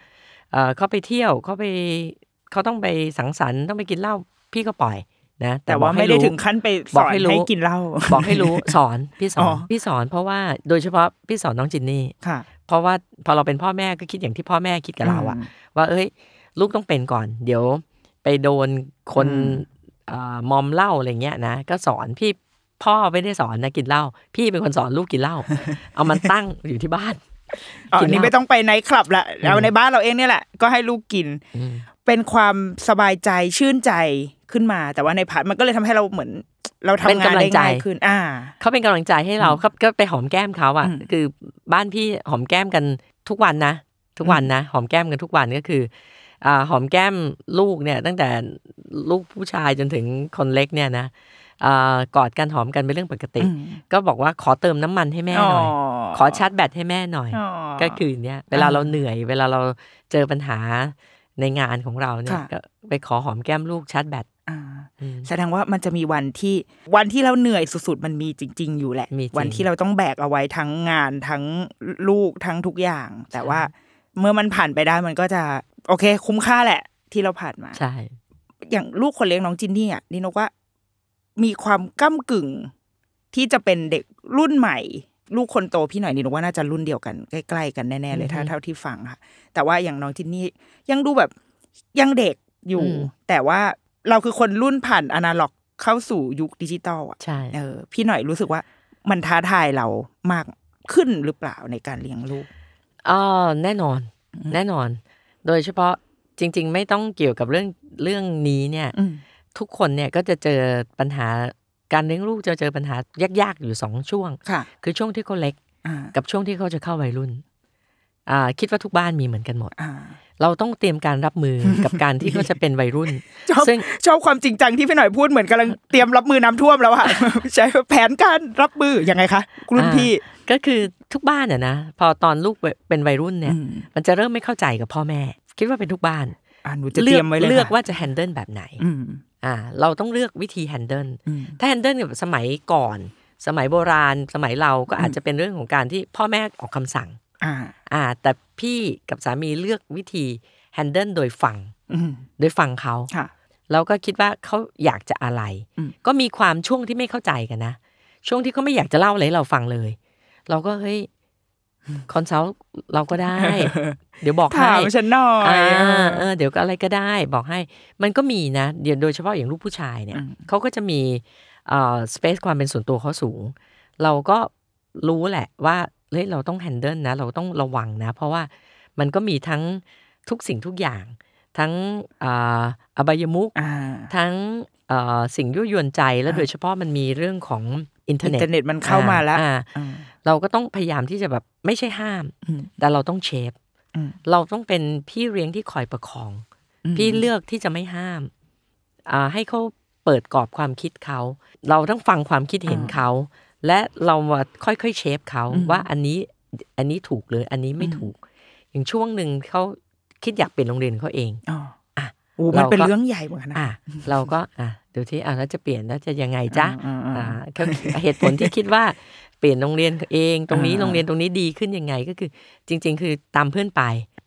เอ่อเขาไปเที่ยวเขาไปเขาต้องไปสังสรรค์ต้องไปกินเหล้าพี่ก็ปล่อยนะแต่ว่าบอกไม่ให้ได้รู้ถึงขั้นไปสบออกนให้รู้ให้กินเหล้าบอกให้รู้สอนพี่สออ๋นอพี่สอนเพราะว่าโดยเฉพาะพี่สอนน้องจินนี่ค่ะ เพราะว่าพอเราเป็นพ่อแม่ก็คิดอย่างที่พ่อแม่คิดกับเราอะอืมว่าเอ้ย ลูกต้องเป็นก่อน เดี๋ยวไปโดนคนอืมเอ่อมอมเหล้าอะไรเงี้ยนะ ก็สอนพี่พ่อไม่ได้สอนนะกินเหล้าพี่เป็นคนสอนลูกกินเหล้าเอามันตั้งอยู่ที่บ้านอ๋อกินเหล้านี่ไม่ต้องไปไนต์คลับละเอาในบ้านเราเองเนี่ยแหละก็ให้ลูกกินอืมเป็นความสบายใจชื่นใจขึ้นมา แต่ว่าใน part มันก็เลยทำให้เราเหมือน เราทำงานได้ง่ายขึ้น อ่าเขาเป็นกำลังใจให้เราครับก็ไปหอมแก้มเขาอะอืมคือบ้านพี่หอมแก้มกันทุกวันนะทุกวันนะหอมแก้มกันทุกวันก็คือ อ่าหอมแก้มลูกเนี่ยตั้งแต่ลูกผู้ชายจนถึงคนเล็กเนี่ยนะอ่ากอดกันหอมกันเป็นเรื่องปกติอืมก็บอกว่าขอเติมน้ำมันให้แม่หน่อย ขอชาร์จแบตให้แม่หน่อยอ๋อก็คือเนี่ยเวลาอ่าเราเหนื่อย เวลาเราเจอปัญหาในงานของเราเนี่ยค่ะก็ไปขอหอมแก้มลูกชาร์จแบตอ่าอืมแสดงว่ามันจะมีวันที่วันที่เราเหนื่อยสุดๆ มันมีจริง ๆ อยู่แหละมีจริงวันที่เราต้องแบกเอาไว้ทั้งงานทั้งลูกทั้งทุกอย่าง แต่ว่า เมื่อมันผ่านไปได้มันก็จะ โอเค คุ้มค่าแหละ ที่เราผ่านมา ใช่ อย่างลูกคนเลี้ยงน้องจินนี่อะนี่นกว่า มีความก้ากึ่ง ที่จะเป็นเด็กรุ่นใหม่ ลูกคนโตพี่หน่อยนี่นกว่าน่าจะรุ่นเดียวกันใกล้ๆกันแน่ๆเลยถ้าเท่าที่ฟังค่ะ แต่ว่าอย่างน้องจินนี่ยังดูแบบยังเด็กอยู่ แต่ว่าเราคือคนรุ่นผ่านอนาล็อกเข้าสู่ยุคดิจิตอลอะใช่เออพี่หน่อยรู้สึกว่ามันท้าทายเรามากขึ้นหรือเปล่าในการเลี้ยงลูก อ๋อแน่นอน แน่นอน โดยเฉพาะจริง ๆ ไม่ต้องเกี่ยวกับเรื่องเรื่องนี้เนี่ยอืมทุกคนเนี่ยก็จะเจอปัญหาการเลี้ยงลูกจะเจอปัญหายากๆอยู่สองช่วงค่ะ คือช่วงที่เขาเล็กอ่ากับช่วงที่เขาจะเข้าวัยรุ่นอ่าคิดว่าทุกบ้านมีเหมือนกันหมดอ่าเราต้องเตรียมการรับมือกับการที่เขาจะเป็นวัยรุ่นชอบซึ่งชอบความจริงจังที่พี่หน่อยพูดเหมือนกำลังเตรียมรับมือน้ำท่วมแล้วอะใช้แผนการรับมือยังไงคะรุ่นพี่ ก็คือทุกบ้านอะนะพอตอนลูกเป็นวัยรุ่นเนี่ยอืมมันจะเริ่มไม่เข้าใจกับพ่อแม่ คิดว่าเป็นทุกบ้านอ่าหนูจะเตรียมไว้เลยเลือกค่ะว่าจะแฮนเดิลแบบไหนอืมอ่าเราต้องเลือกวิธีแฮนเดิลอืมถ้าแฮนเดิลกับสมัยก่อน สมัยโบราณ สมัยเราก็อาจจะเป็นเรื่องของการที่พ่อแม่ออกคำสั่งอ่าอ่า แต่พี่กับสามีเลือกวิธี handle โดยฟังอืมโดยฟังเขาค่ะแล้วก็คิดว่าเขาอยากจะอะไรอืมก็มีความช่วงที่ไม่เข้าใจกันนะช่วงที่เขาไม่อยากจะเล่าอะไรให้เราฟังเลย เราก็เฮ้ย consult เราก็ได้ เดี๋ยวบอกให้ถามฉันหน่อยอ่าอ่าเออเดี๋ยวก็อะไรก็ได้ บอกให้ มันก็มีนะ เดี๋ยวโดยเฉพาะอย่างลูกผู้ชายเนี่ยอืมเขาก็จะมีเอ่อ space ความเป็นส่วนตัวเขาสูง เราก็รู้แหละว่าเฮ้ยเราต้อง handle นะ เราต้องระวังนะ เพราะว่ามันก็มีทั้งทุกสิ่งทุกอย่าง ทั้งอ่าอบายมุกอ่าทั้งเอ่อสิ่งยั่วยวนใจแล้วโดยเฉพาะมันมีเรื่องของอินเทอร์เน็ตอินเทอร์เน็ตมันเข้ามาแล้วอ่อ่า เราก็ต้องพยายามที่จะแบบไม่ใช่ห้ามอืมแต่เราต้อง shape อืมเราต้องเป็นพี่เลี้ยงที่คอยประคองอืมพี่เลือกที่จะไม่ห้ามอ่าให้เขาเปิดกรอบความคิดเขา เราต้องฟังความคิดเห็นเขา และเรามาค่อยๆเชฟเขาว่าอันนี้อันนี้ถูกหรืออันนี้ไม่ถูก อย่างช่วงหนึ่งเขาคิดอยากเปลี่ยนโรงเรียนเขาเองอ๋ออะโอ้มันเป็นเราก็เรื่องใหญ่เหมือนกันนะอะเราก็อะดูที่อะแล้วจะเปลี่ยนแล้วจะยังไงจ๊ะอ่าอ่าอ่าอ่าเขาเหตุผลที่คิดว่า เปลี่ยนโรงเรียนเองตรงนี้อ่าโรงเรียนตรงนี้ดีขึ้นยังไงก็คือ จริง ๆ คือตามเพื่อนไป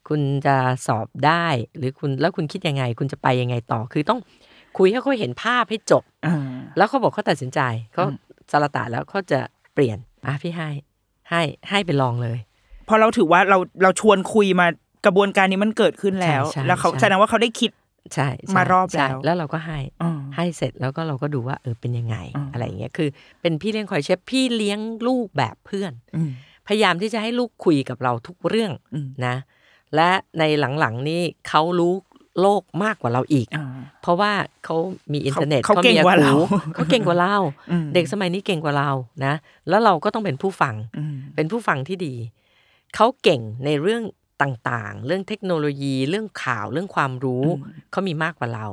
คุณจะสอบได้ หรือคุณแล้วคุณคิดยังไง คุณจะไปยังไงต่อคือต้องคุยให้เขาเห็นภาพให้จบอ่าแล้วเขาบอกเขาตัดสินใจเขาสารตะแล้วเขาจะเปลี่ยนอะพี่ให้ให้ให้ไปลองเลยเพราะเราถือว่าเราเราชวนคุยมากระบวนการนี้มันเกิดขึ้นแล้วใช่ใช่แล้วเขาใช่แสดงว่าเขาได้คิด ใช่ใช่มารอบใช่แล้วแล้วเราก็ให้อืมให้เสร็จแล้วก็เราก็ดูว่าเออเป็นยังไงอืมอะไรอย่างเงี้ยคือ เป็นพี่เลี้ยงคอยเชฟพี่เลี้ยงลูกแบบเพื่อนอืมพยายามที่จะให้ลูกคุยกับเราทุกเรื่องอืมนะ และในหลังๆนี่เขารู้โลกมากกว่าเราอีกอ่าเพราะว่าเขามีอินเทอร์เน็ตเขาเก่งมีกว่าเราหูเขาเก่งกว่าเราอืมเด็กสมัยนี้เก่งกว่าเรานะ แล้วเราก็ต้องเป็นผู้ฟังอืมเป็นผู้ฟังที่ดี เขาเก่งในเรื่อง ต่างๆ เรื่องเทคโนโลยีเรื่องข่าวเรื่องความรู้ เขามีมากกว่าเรา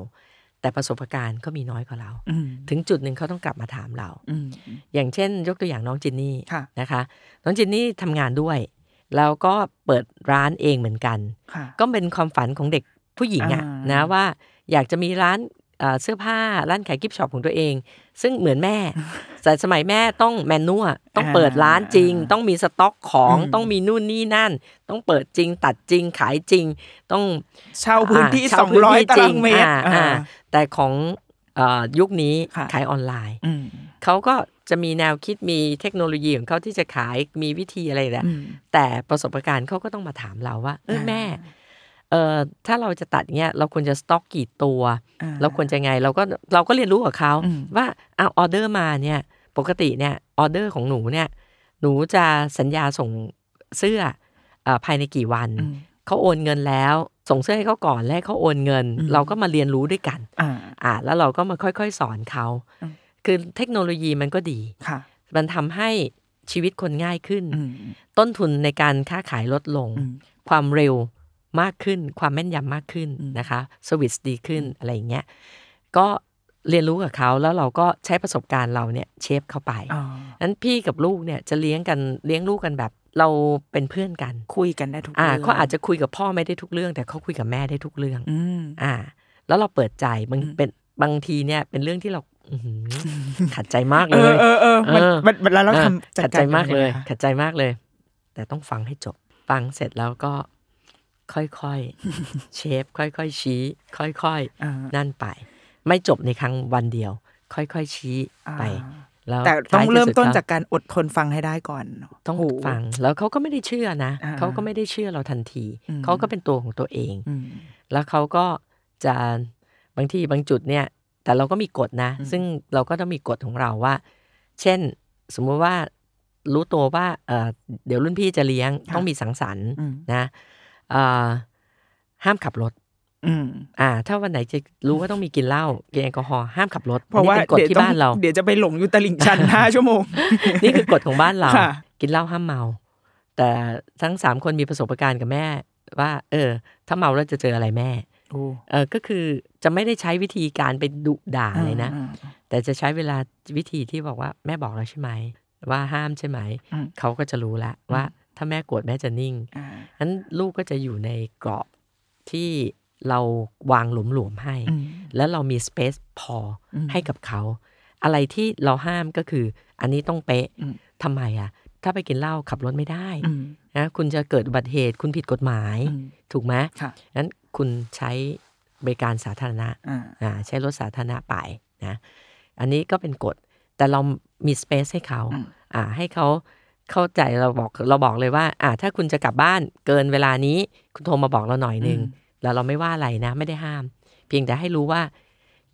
แต่ประสบการณ์เขามีน้อยกว่าเราอืมถึงจุดหนึ่งเขาต้องกลับมาถามเราอืมอย่างเช่น ยกตัวอย่างน้องจินนี่ค่ะนะคะ น้องจินนี่ทำงานด้วย แล้วก็เปิดร้านเองเหมือนกันค่ะก็เป็นความฝันของเด็กผู้หญิงอะอ่านนะว่าอยากจะมีร้าน เอ่อเสื้อผ้าร้านขายกิฟต์ช็อปของตัวเอง ซึ่งเหมือนแม่ แต่สมัยแม่ต้องแมนนวลต้องเปิดร้านจริง ต้องมีสต็อกของต้องมีนู่นนี่นั่น ต้องเปิดจริง ตัดจริงขายจริง ต้องเช่าพื้นที่าสเช่าองพื้นร้อยที่ตาจรางเมตรอ่าอ่าแต่ของเอ่อยุคนี้ค่ะขายออนไลน์อืมเขาก็จะมีแนวคิดมีเทคโนโลยีของเขาที่จะขายมีวิธีอะไรแหละอืมแต่ประสบการณ์เขาก็ต้องมาถามเราว่า เอออ่าแม่ เออถ้าเราจะตัดเงี้ยเราควรจะสต็อกกี่ตัวอ่าเราควรจะไงเราก็เราก็เรียนรู้กับเขาอืมว่าเอาออเดอร์มาเนี่ยปกติเนี่ยออเดอร์ของหนูเนี่ยหนูจะสัญญาส่งเสื้อเออภายในกี่วันอืมเขาโอนเงินแล้ว ส่งเสื้อให้เขาก่อนแล้วให้เขาโอนเงินอืมเราก็มาเรียนรู้ด้วยกันอ่าอ่าแล้วเราก็มาค่อยๆ สอนเขาอืมคือเทคโนโลยีมันก็ดีค่ะมันทำให้ชีวิตคนง่ายขึ้นอืมต้นทุนในการค้าขายลดลงอืมความเร็ว มากขึ้น ความแม่นยำมากขึ้นอืมนะคะสวิตดีขึ้นอะไรอย่างเงี้ยก็เรียนรู้กับเขาแล้วเราก็ใช้ประสบการณ์เราเนี่ยเชฟเข้าไปอ๋อนั้นพี่กับลูกเนี่ยจะเลี้ยงกันเลี้ยงลูกกันแบบเราเป็นเพื่อนกันคุยกันได้ทุกอ่าเรื่องเขาอาจจะคุยกับพ่อไม่ได้ทุกเรื่อง แต่เขาคุยกับแม่ได้ทุกเรื่องอืมอ่า แล้วเราเปิดใจบางอืมเป็นบางทีเนี่ยเป็นเรื่องที่เราอื้อหือขัดใจมากเอเลอยเออเออมันเออมันมันแล้วเราอะทำจัดขัดกาใจรมากเลยงไงคะขัดใจมากเลย แต่ต้องฟังให้จบ ฟังเสร็จแล้วก็ ค่อยๆ เชฟค่อยๆ ชี้ ค่อยอ่าๆนั่นไป ไม่จบในครั้งวันเดียว ค่อยๆ ชี้ไปอ่าแล้วแต่ต้องท้ายที่เริ่มสุดต้นก็จากการอดทนฟังให้ได้ก่อน ต้องโโหฟัง แล้วเขาก็ไม่ได้เชื่อนะอ่าเขาก็ไม่ได้เชื่อเราทันทีอืมเขาก็เป็นตัวของตัวเองอืมแล้วเขาก็จะบางทีบางจุดเนี่ย แต่เราก็มีกฎนะอืมซึ่งเราก็ต้องมีกฎของเราว่า เช่น สมมุติว่ารู้ตัวว่าเอ่อเดี๋ยวรุ่นพี่จะเลี้ยงต้องมีสังสรรค์อืมนะเอ่อ ห้ามขับรถอืมอ่า ถ้าวันไหนจะรู้ว่าต้องมีกินเหล้ากินแอลกอฮอล์ห้ามขับรถ เพราะว่าอันนี้เป็นกฎเดี๋ยวที่ต้องบ้านเรา เดี๋ยวจะไปหลงอยู่ตลิ่งชันห้าชั่วโมง นี่คือกฎของบ้านเราค่ะกินเหล้าห้ามเมา แต่ทั้งสามคนมีประสบการณ์กับแม่ ว่า เออ ถ้าเมาแล้วจะเจออะไรแม่โอ้เออก็คือจะไม่ได้ใช้วิธีการไปดุด่าเลยนะอืมแต่จะใช้เวลาวิธีที่บอกว่าแม่บอกแล้วใช่ไหมว่าห้ามใช่ไหมอืมเขาก็จะรู้ละว่า ถ้าแม่โกรธแม่จะนิ่งอ่านั้นลูกก็จะอยู่ในกรอบที่เราวางหลวมๆให้อืมแล้วเรามีสเปซพออมให้กับเขา อะไรที่เราห้ามก็คือ อันนี้ต้องเป๊ะอืมทำไมอะถ้าไปกินเหล้าขับรถไม่ได้อืมนะคุณจะเกิดอุบัติเหตุ คุณผิดกฎหมายอืมถูกไหมค่ะนั้นคุณใช้บริการสาธารณะอ่าอ่าใช้รถสาธารณะไปนะ อันนี้ก็เป็นกฎ แต่เรามีสเปซให้เขาอืมอ่าให้เขา เข้าใจเราบอกเราบอกเลยว่า อ่าถ้าคุณจะกลับบ้านเกินเวลานี้ คุณโทรมาบอกเราหน่อยหนึ่งแล้วเราไม่ว่าอะไรนะ ไม่ได้ห้าม เพียงแต่ให้รู้ว่า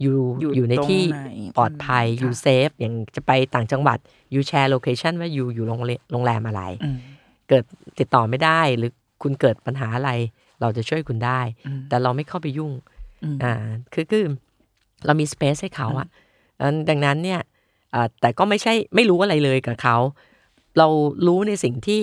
อยู่อยู่อยู่ในตรงที่ไหนปลอดภัยอืมอยู่ค่ะเซฟอย่างจะไปต่างจังหวัดอยู่แชร์โลเคชันว่าอยู่อยู่โรงแรมโรงแรมอะไรอืมเกิดติดต่อไม่ได้หรือคุณเกิดปัญหาอะไร เราจะช่วยคุณได้อืมแต่เราไม่เข้าไปยุ่งอืมอ่าคือคือเรามี space ให้เขาอะอันดังนั้นเนี่ยอ่าแต่ก็ไม่ใช่ไม่รู้อะไรเลยกับเขา เรารู้ในสิ่งที่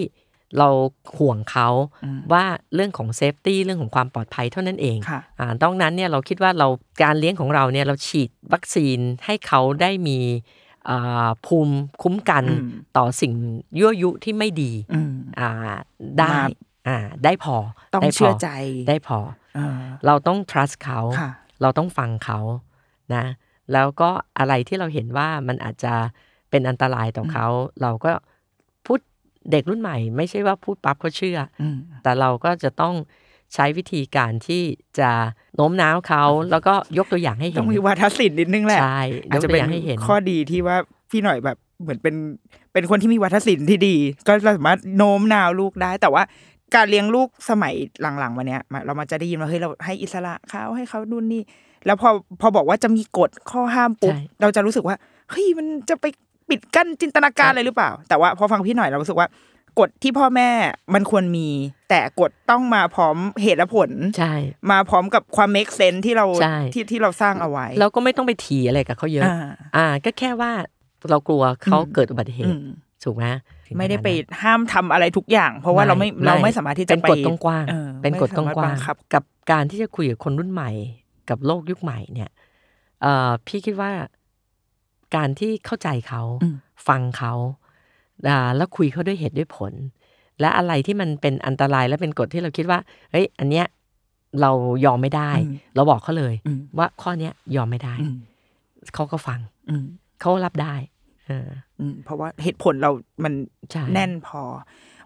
เราห่วงเขาอืมว่าเรื่องของ safety เรื่องของความปลอดภัยเท่านั้นเองค่ะอ่าดังนั้นเนี่ยเราคิดว่าเราการเลี้ยงของเราเนี่ยเราฉีดวัคซีนให้เขาได้มีอ่าภูมิคุ้มกันอืมต่อสิ่งยั่วยุที่ไม่ดีอืมอ่าได้มาอ่าได้พอต้องได้พเชื่อใจได้พอเออเราต้อง trust เขาค่ะเราต้องฟังเขานะ แล้วก็อะไรที่เราเห็นว่ามันอาจจะเป็นอันตรายต่อเขา เราก็พูด เด็กรุ่นใหม่ไม่ใช่ว่าพูดปั๊บเขาเชื่ออืมแต่เราก็จะต้องใช้วิธีการที่จะโน้มน้าวเขาแล้วก็ยกตัวอย่างให้เห็ต้นองมีวาทศิลป์นิดนึงแหละใช่ยอาจกจะตัวเป็อนย่างให้เห็นข้อดีที่ว่าพี่หน่อยแบบเหมือนเป็นเป็นคนที่มีวัฒนศิลป์ที่ดี ก็สามารถโน้มน้าวลูกได้ แต่ว่าการเลี้ยงลูกสมัยหลังๆมาเนี้ยมาเรามาจะได้ยินว่าเฮ้ยเราให้อิสระเขาให้เขาดูนนี่ แล้วพอพอบอกว่าจะมีกฎข้อห้ามปุ๊บใช่เราจะรู้สึกว่าเฮ้ยมันจะไป ปิดกั้นจินตนาการอะไรหรือเปล่า แต่ว่าพอฟังพี่หน่อยเรารู้สึกว่ากฎที่พ่อแม่มันควรมี แต่กฎต้องมาพร้อมเหตุและผลใช่มาพร้อมกับความ make sense ที่เราใช่ที่ที่เราสร้างเอาไว้ เราก็ไม่ต้องไปถีอะไรกับเขาเยอะ อ่าอ่าก็แค่ว่าเรากลัวเขาอืมเกิดอุบัติเหอืตุมถูกไหมไม่ได้ไปห้ามทำอะไรทุกอย่าง เพราะว่าเราไม่เราไม่สามารถที่จะเป็นไปกฎกว้างออๆเป็นกฎกไม่สามารถว้าบังงคับๆกับการที่จะคุยกับคนรุ่นใหม่ กับโลกยุคใหม่เนี่ยเอ่อพี่คิดว่า การที่เข้าใจเขาอืมฟังเขาอ่าแล้วคุยเขาด้วยเหตุด้วยผล และอะไรที่มันเป็นอันตรายและเป็นกฎที่เราคิดว่าเฮ้ยอันเนี้ยเรายอมไม่ได้อืมเราบอกเขาเลยอืมว่าข้อเนี้ยยอมไม่ได้อืมเขาก็ฟังอืมเขารับได้เอออืมเพราะว่าเหตุผลเรามันใช่แน่นพอ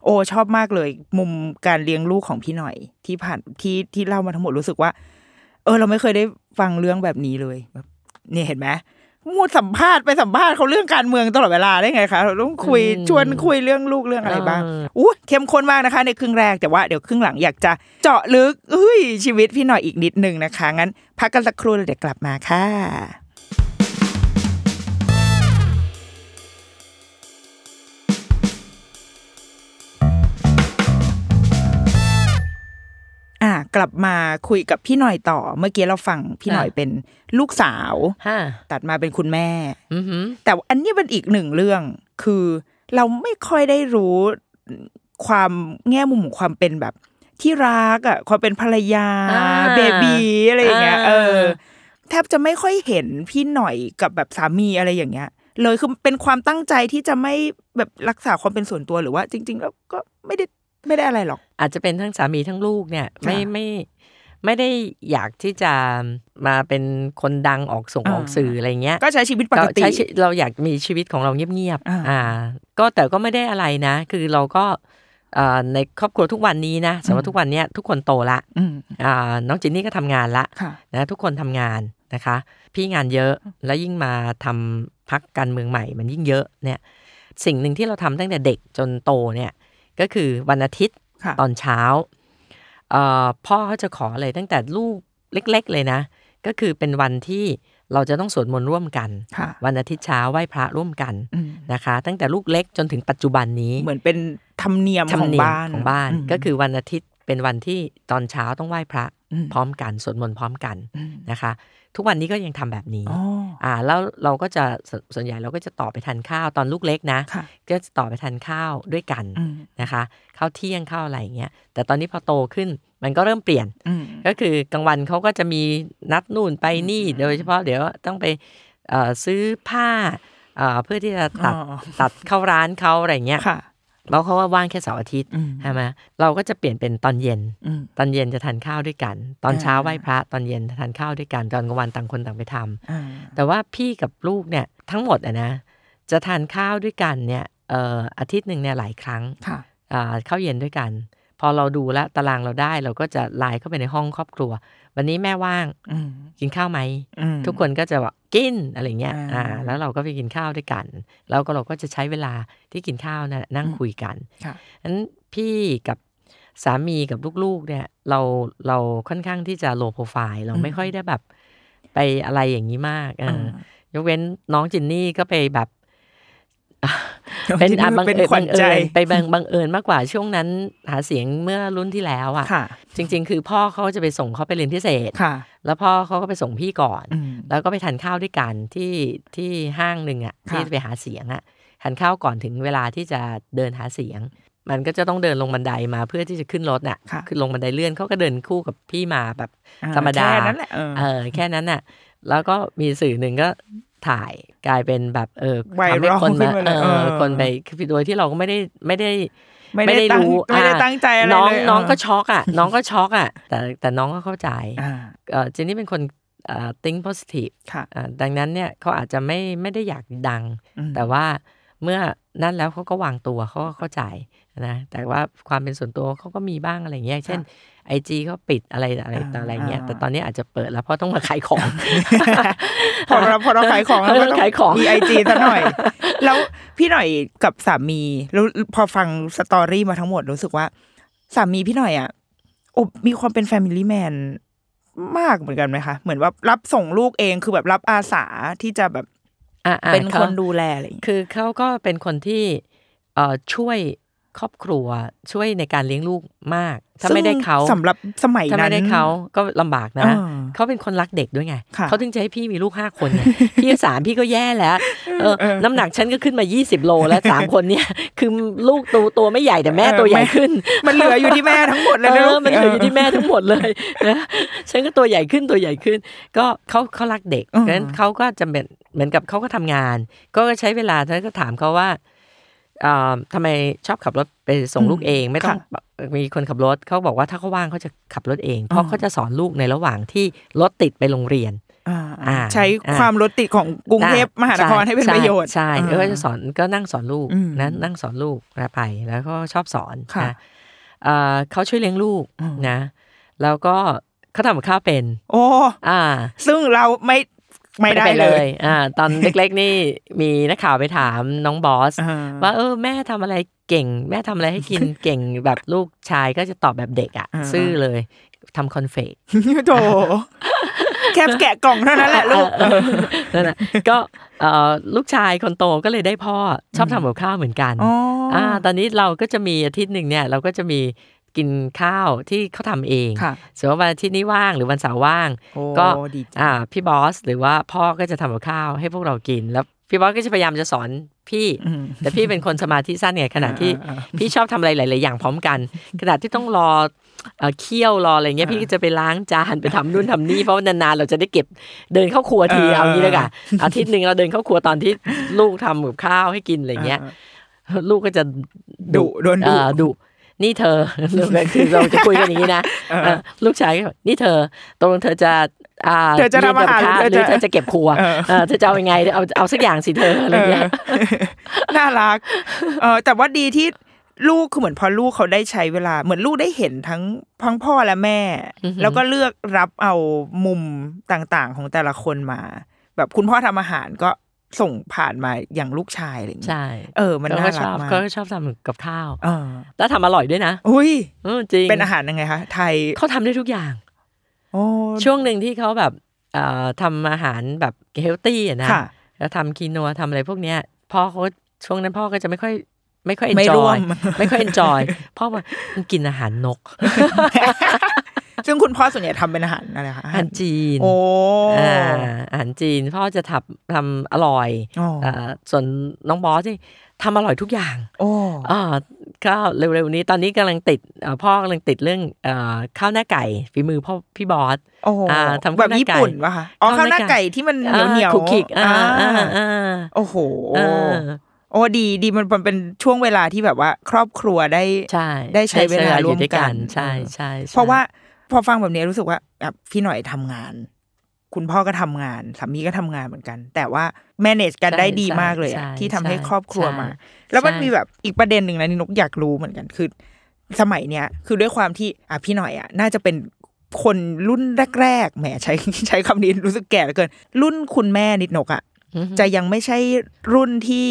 โอ้ชอบมากเลย มุมการเลี้ยงลูกของพี่หน่อย ที่ผ่านที่ที่เล่ามาทั้งหมดรู้สึกว่า เออ เราไม่เคยได้ฟังเรื่องแบบนี้เลยแบบเนี่ยเห็นไหม มูดสัมภาษณ์ไปสัมภาษณ์เขาเรื่องการเมืองตลอดเวลาได้ไงคะเราต้องคุยชวนคุยเรื่องลูกเรื่องอะไรบ้างอู้เข้มข้นมากนะคะ ในครึ่งแรกแต่ว่าเดี๋ยวครึ่งหลังอยากจะเจาะลึกเฮ้ยชีวิตพี่หน่อยอีกนิดนึงนะคะ งั้น พักกันสักครู่แล้วเดี๋ยวกลับมาค่ะ กลับมาคุยกับพี่หน่อยต่อ เมื่อกี้เราฟังพี่หน่อยเป็นลูกสาวฮะตัดมาเป็นคุณแม่อือหือแต่ว่าอันนี้เป็นอีกหนึ่งเรื่องคือเราไม่ค่อยได้รู้ความแง่มุมของความเป็นแบบ ที่รักอะความเป็นภรรยาอ่าเบบีอะไรอย่างเงี้ยอ่าเออแทบจะไม่ค่อยเห็นพี่หน่อยกับแบบสามีอะไรอย่างเงี้ย เลยคือเป็นความตั้งใจที่จะไม่แบบรักษาความเป็นส่วนตัวหรือว่า จริง ๆ แล้วก็ไม่ได้ ไม่ได้อะไรหรอก อาจจะเป็นทั้งสามีทั้งลูกเนี่ย ไม่ค่ะไม่ไม่ได้อยากที่จะมาเป็นคนดังออกส่งอ่าออกสื่ออะไรเงี้ย ก็ใช้ชีวิตปกติใช้ชีเราอยากมีชีวิตของเราเงียบอ่าๆอ่า ก็แต่ก็ไม่ได้อะไรนะ คือเราก็เอ่อในครอบครัวทุกวันนี้นะสมมติทุกวันเนี้ยทุกคนโตละอืมอ่าน้องจินนี่ก็ทำงานละค่ะนะทุกคนทำงานนะคะ พี่งานเยอะแล้วยิ่งมาทำพักการเมืองใหม่มันยิ่งเยอะเนี่ย สิ่งหนึ่งที่เราทำตั้งแต่เด็กจนโตเนี่ย ก็คือวันอาทิตย์ค่ะตอนเช้าเอ่อพ่อเขาจะขอเลยตั้งแต่ลูกเล็ก ๆ เลยนะ ก็คือเป็นวันที่เราจะต้องสวดมนต์ร่วมกันค่ะวันอาทิตย์เช้าไหว้พระร่วมกันอืมนะคะ ตั้งแต่ลูกเล็กจนถึงปัจจุบันนี้เหมือนเป็นธรรมเนียมธรขรอมงเนียมบ้านของบ้านมก็คือวันอาทิตย์เป็นวันที่ตอนเช้าต้องไหว้พระอืม พร้อมกันสวดมนต์พร้อมกันมนะคะ ทุกวันนี้ก็ยังทำแบบนี้อ๋ออ่าแล้วเราก็จะสส่วนใหญ่เราก็จะต่อไปทานข้าวตอนลูกเล็กนะค่ะก็จะต่อไปทานข้าวด้วยกันอืมนะคะข้าวเที่ยงข้าวอะไรอย่างเงี้ยแต่ตอนนี้พอโตขึ้นมันก็เริ่มเปลี่ยนอืมก็คือกลางวันเขาก็จะมีนัดนู่นไปนี่โดยเฉพาะเดี๋ยวต้องไปเอ่อซื้อผ้าเอ่อเพื่อที่จะตัดอ๋อตัดเข้าร้านเขาอะไรเงี้ยค่ะ แล้วเขาว่าว่างแค่เสาร์อาทิตย์อืมใช่ไหมเราก็จะเปลี่ยนเป็นตอนเย็นอืมตอนเย็นจะทานข้าวด้วยกัน ตอนอ่าเช้าไหว้พระ ตอนเย็นทานข้าวด้วยกัน ตอนกลางวันต่างคนต่างไปทำอ่าแต่ว่าพี่กับลูกเนี่ยทั้งหมดอะนะ จะทานข้าวด้วยกันเนี่ยเอ่ออาทิตย์หนึ่งเนี่ยหลายครั้งค่ะอ่าข้าวเย็นด้วยกัน พอเราดูแลวตารางเราได้เราก็จะไลน์เข้าไปในห้องครอบครัว วันนี้แม่ว่างอืมกินข้าวไหมอืมทุกคนก็จะบอกกินอะไรเงี้ยอ่าอ่าแล้วเราก็ไปกินข้าวด้วยกัน แล้วก็เราก็จะใช้เวลาที่กินข้าวนะ่ะนั่งอืมคุยกันค่ะนั้นพี่กับสามีกับลูกๆ เนี่ย เราเราค่อนข้างที่จะโลโปรไฟล์เราไม่ค่อยได้แบบ ไปอะไรอย่างนี้มากเอออยกเว้นน้องจินนี่ก็ไปแบบ เป็นอะบังเป็นเอิญขวับัญงเอิใจญไปบังบังเอิญมากกว่าช่วงนั้นหาเสียงเมื่อรุ่นที่แล้วอะค่ะจริง ๆ คือพ่อเขาจะไปส่งเขาไปเรียนพิเศษค่ะแล้วพ่อเขาก็ไปส่งพี่ก่อนอืมแล้วก็ไปทานข้าวด้วยกันที่ที่ห้างหนึ่งอะค่ะที่ไปหาเสียงอะทานข้าวก่อนถึงเวลาที่จะเดินหาเสียง มันก็จะต้องเดินลงบันไดมาเพื่อที่จะขึ้นรถน่ะค่ะคือลงบันไดเลื่อนเขาก็เดินคู่กับพี่มาแบบอ่าธรรมดาแค่นั้นแหละเออเออแค่นั้นน่ะแล้วก็มีสื่อหนึ่งก็ ถ่ายกลายเป็นแบบเออไวรัลทำให้คนขึ้มานมาเลยเอเอออคนไปคือโดยที่เราก็ไม่ได้ไม่ได้ไม่ได้ตั้งไม่ได้อ่าตั้งใจอะไรน้องเลยน้องก็เช็อกอะ น้องก็ช็อกอะ แต่แต่น้องก็เข้าใจอ่าเออเจนนี่เป็นคนเอ่อ think positive ค่ะอ่าดังนั้นเนี่ยเขาอาจจะไม่ไม่ได้อยากดังอืมแต่ว่าเมื่อนั่นแล้วเขาก็วางตัวเขาก็เข้าใจนะแต่ว่าความเป็นส่วนตัวเขาก็มีบ้างอะไรเงี้ยเช่น ไอจีเขาปิดอะไรอะไรต่ออะไรเงี้ยอ่าแต่ตอนนี้อาจจะเปิดแล้วเพราะต้องมาขายของพอเราพอเราขายของเราก็เออต้องขายของมีไอจีซะหน่อย แล้วพี่หน่อยกับสามีแล้วพอฟังสตอรี่มาทั้งหมดรู้สึกว่า สามีพี่หน่อยอะโอ้มีความเป็นแฟมิลี่แมนมากเหมือนกันไหมคะ เหมือนว่ารับส่งลูกเองคือแบบรับอาสาที่จะแบบอะอะเป็นขาคนดูแลอะไรอย่างเงี้ยคือเขาก็เป็นคนที่เอ่อช่วย ครอบครัวช่วยในการเลี้ยงลูกมาก ถ้าไม่ได้เขาซึ่งสำหรับสมัยถ้านั้ไม่นได้เขาก็ลำบากนะอ่าเขาเป็นคนรักเด็กด้วยไงค่ะเขาถึงจะให้พี่มีลูกห้าคนไงพี่สามพี่ก็แย่แล้วเออเออน้ำหนักฉันก็ขึ้นมา20โลแล้วสามคนเนี่ยคือลูกตัวตัวไม่ใหญ่แต่แม่เออตัวใหญ่แม่ขึ้น มันเหลืออยู่ที่แม่ทั้งหมดเลยเอนะลูอกมันเหลืออยู่ที่แม่ทั้งหมดเลยนะฉันก็ตัวใหญ่ขึ้นตัวใหญ่ขึ้น ก็เขาเขารักเด็กอืมดังนั้นเขาก็จะเป็นเหมือนกับเขาก็ทำงาน ก็ใช้เวลาท่านก็ถามเขาว่าอ่า ทำไมชอบขับรถไปส่งลูกเอง ไม่ต้องมีคนขับรถเขาบอกว่าถ้าเขาว่างเขาจะขับรถเอง เพราะเขาจะสอนลูกในระหว่างที่รถติดไปโรงเรียนอ่าอ่าใช้อ่าความรถติดของกรุงเทพมหานครให้เป็นประโยชน์ ใช่อ่าใช่ก็จะสอนก็นั่งสอนลูกอืมนะนั่งสอนลูกนะไปแล้วก็ชอบสอนค่ะนะเอ่อเขาช่วยเลี้ยงลูกอืมนะ แล้วก็เขาทำกับข้าวเป็น โอ้อ่า ซึ่งเราไม่ ไม่ได้เป็นเลยอ่าตอนเล็กๆนี่มีนักข่าวไปถามน้องบอสอ่าว่าเออแม่ทำอะไรเก่ง แม่ทำอะไรให้กินเก่งแบบลูกชายก็จะตอบแบบเด็กอะอ่าซื่อเลยทำคอนเฟกโถแคบแกะกล่องเท่านั้นแหละลูกเออนั่นน่ะก็เอ่อลูกชายคนโตก็เลยได้พ่อชอบทำกับข้าวเหมือนกันอ๋ออ่าตอนนี้เราก็จะมีอาทิตย์หนึ่งเนี่ย เราก็จะมี กินข้าวที่เขาทำเองค่ะสมมติว่าวันอาทิตย์นี้ว่างหรือวันเสาร์ว่างโอ้ก็ดีจังอ่าพี่บอส หรือว่าพ่อก็จะทำกับข้าวให้พวกเรากินแล้วพี่บอสก็จะพยายามจะสอนพี่อืมแต่พี่เป็นคนสมาธิสั้นไงขณะที่อ่าอ่าพี่ชอบทำอะไรหลาย ๆ อย่างพร้อมกันขณะที่ต้องรอเอ่อเคี่ยวรออะไรเงี้ยพี่ก็จะไปล้างจานไปทำนู่นทำนี่เพราะว่านาน ๆ เราจะได้เก็บเดินเข้าครัวทีเออเอางี้เลยค่ะอาทิตย์หนึ่งเราเดินเข้าครัวตอนที่ลูกทำกับข้าวให้กินอะไรเงี้ยลูกก็จะดุโดนดุเอ่อดุ นี่เธอคือเราจะคุยกันอย่างนี้นะเออเออลูกชายก็บอกนี่เธอตกลงเธอจะอ่าเธอจะทำอาหารเรียนกับข้วหรืออหรืเธอจะเธอจะเก็บครัวเออเออเธอจะเอายังไงเอาเอาสักอย่างสิเธออะไรเงี้ยเออน่ารักเออแต่ว่าดีที่ลูกคือเหมือนพอลูกเขาได้ใช้เวลา เหมือนลูกได้เห็นทั้งทั้งพ่อและแม่อือหือแล้วก็เลือกรับเอามุมต่างๆ ของแต่ละคนมา แบบคุณพ่อทำอาหารก็ ส่งผ่านมาอย่างลูกชายอะไรอย่างเงี้ยใช่เออ มันเขาน่าก็ชรักอบมากเขาก็ชอบทำกับข้าวเออแล้วทำอร่อยด้วยนะอุ้ยเออจริงเป็นอาหารยังไงคะไทยเขาทำได้ทุกอย่างโอ้ช่วงหนึ่งที่เขาแบบเอ่อทำอาหารแบบเฮลตี้อะนะค่ะแล้วทำคีนัวทำอะไรพวกเนี้ยพ่อเขาช่วงนั้นพ่อก็จะไม่ค่อยไม่ค่อยเอนไม่จร่วอมยไม่ค่อยเอนจอยพ่อว่ามันกินอาหารนก ซึ่งคุณพ่อส่วนใหญ่ทำเป็นอาหารอะไรคะอาหารจีนโอ้อ่าอาหารจีนพ่อจะทำทำอร่อยโอ้เอ่อส่วนน้องบอสนี่ทำอร่อยทุกอย่าง โอ้อ่าก็เร็วๆนี้ตอนนี้กำลังติดเอ่อพ่อกำลังติดเรื่องเอ่อข้าวหน้าไก่ฝีมือพ่อพี่บอสโอ้อ่าทำแบบข้าวหน้าญี่ปุ่นไก่ปะคะอ๋อข้าข้าววหหน้าน้าไก่ไก่ที่มันเหนียวเหนียวคุกคิกอ่าอ่าอ่าโอ้โหเออโอ้ดีดีมันมันเป็นช่วงเวลาที่แบบว่า ครอบครัวได้ใช่ได้ใช้เวลาอร่วยู่มด้วยกักันนใช่ใช่ใช่เพราะว่า พอฟังแบบนี้รู้สึกว่าอะพี่หน่อยทำงาน คุณพ่อก็ทำงานสามีก็ทำงานเหมือนกัน แต่ว่า manage กันได้ดีมากเลยอะที่ทำให้ครอบครัวมา แล้วมันมีแบบอีกประเด็นหนึ่งนะนี่นกอยากรู้เหมือนกันคือ สมัยเนี้ยคือด้วยความที่อะพี่หน่อยอะน่าจะเป็นคนรุ่นแรกๆแหมใช้ใช้คำนี้รู้สึกแก่เหลือเกิน รุ่นคุณแม่นิดนกอะอือฮึจะยังไม่ใช่รุ่นที่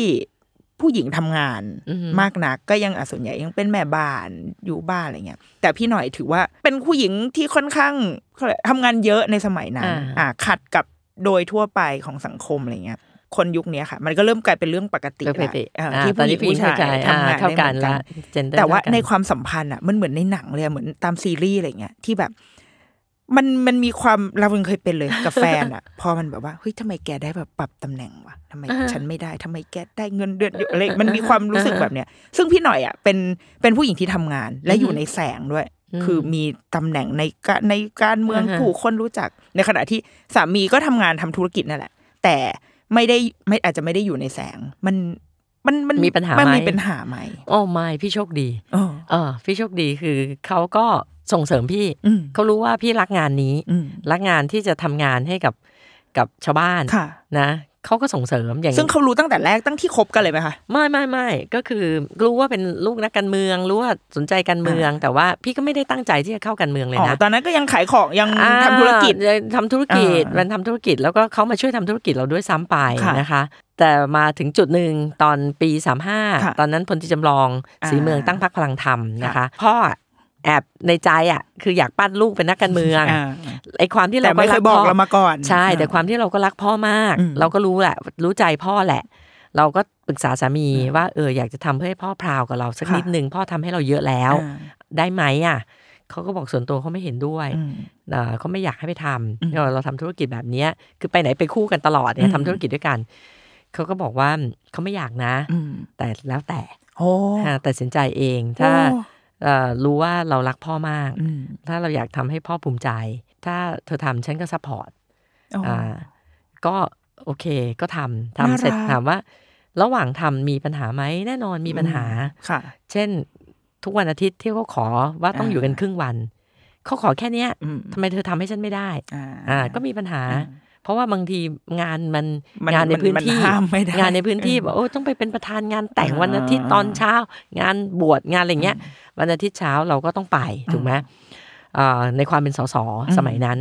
ผู้หญิงทำงานอือฮึมากนักก็ยังอะส่วนใหญ่ยังเป็นแม่บ้านอยู่บ้านอะไรเงี้ยแต่พี่หน่อยถือว่าเป็นผู้หญิงที่ค่อนข้างเขาเรียกทำงานเยอะในสมัยนั้นอ่าอ่าขัดกับโดยทั่วไปของสังคมอะไรเงี้ยคนยุคเนี้ยค่ะ มันก็เริ่มกลายเป็นเรื่องปกติเรื่องปกติละเอออ่าที่ตอนผู้หญินี้งผู้หญิงผู้ชายผู้ชายทำงานอ่าเท่าได้กันเหมือนกัละน gender แต่ว่าเท่ากันในความสัมพันธ์อะมันเหมือนในหนังเลยอะเหมือนตามซีรีส์อะไรเงี้ยที่แบบ มันมันมีความเราเองเคยเป็นเลยกับแฟนอะพอมันแบบว่าเฮ้ยทำไมแกได้แบบปรับตำแหน่งวะทำไมอ่าฉันไม่ได้ทำไมแกได้เงินเดือนเยอะอะไรมันมีความรู้สึกแบบเนี้ย ซึ่งพี่หน่อยอะเป็นเป็นผู้หญิงที่ทำงานและอยู่ในแสงด้วยอืมคือมีตำแหน่งในกะในการเมืองอ่าฮะผู้คนรู้จัก ในขณะที่สามีก็ทำงานทำธุรกิจนั่นแหละ แต่ไม่ได้ไม่อาจจะไม่ได้อยู่ในแสงมันมันมันมีปัญหามันไหมมีปัญหาไหมโอ้ไม่พี่โชคดีเออเออพี่โชคดีคือเขาก็ ส่งเสริมพี่อืมเขารู้ว่าพี่รักงานนี้อืมรักงานที่จะทำงานให้กับกับชาวบ้านค่ะนะเขาก็ส่งเสริมอย่างซึ่งเขารู้ตั้งแต่แรกตั้งที่คบกันเลยไหมคะไม่ไม่ไม่ก็คือรู้ว่าเป็นลูกนักการเมืองรู้ว่าสนใจการเมือง แต่ว่าพี่ก็ไม่ได้ตั้งใจที่จะเข้าการเมืองเลยอ๋อนะตอนนั้นก็ยังขายของยังอ่าทำธุรกิจทำธุรกิจอ่ามัมันทำธุรกิจแล้วก็เขามาช่วยทำธุรกิจเราด้วยซ้ำไปค่ะนะคะ แต่มาถึงจุดหนึ่งตอนปีค่ะ35 ตอนนั้นพลตรีจำลองอ่าสีเมืองตั้งพรรคพลังธรรมนะคะค่ะพ่อ แอบในใจอะ คืออยากปั้นลูกเป็นนักการเมืองอ่าไอ้ความที่แต่เราก็ไม่เครัยกบอกพ่อเรามาก่อน ใช่ แต่ความที่เราก็รักพ่อมากอืมเราก็รู้แหละ รู้ใจพ่อแหละ เราก็ปรึกษาสามีว่าเอออยากจะทำเพื่อให้พ่อพราวกับเราสักค่ะนิดนึงพ่อทำให้เราเยอะแล้วอ่าได้ไหมอะเขาก็บอกส่วนตัวเขาไม่เห็นด้วยอืมเอ่อเขาไม่อยากให้ไปทอืมำเราเราทำธุรกิจแบบเนี้ย คือไปไหนไปคู่กันตลอดเนี่อืยมทำธุรกิจด้วยกันเขาก็บอกว่าเขาไม่อยากนะอืมแต่แล้วแต่โอ้อ่าตัดสินใจเองถ้าโอ้เอ่อ รู้ว่าเรารักพ่อมากอืมถ้าเราอยากทำให้พ่อภูมิใจ ถ้าเธอทำฉันก็ support โอ้อ่าก็โอเคก็ทำน่าทำเสร็จรักถามว่า ระหว่างทำมีปัญหาไหมแน่นอนมีปัญหาค่ะ เช่นทุกวันอาทิตย์ที่เขาขอว่าต้องอ่าอยู่กันครึ่งวัน เขาขอแค่เนี้ยอืมทำไมเธอทำให้ฉันไม่ได้อ่าอ่าก็มีปัญหาอืมเพ ราะว่าบางทีงานมันมันงานในพื้นมันที่ห้ามไม่ได้งานในพื้นที่อืมบอกโอ้ต้องไปเป็นประธานงานแต่งอ่าวันอาทิตย์ตอนเช้า งานบวชงานอะไรเงี้ย วันอาทิตย์เช้าเราก็ต้องไปถูกไหมอ่าในความเป็นสสอืมสมัยนั้น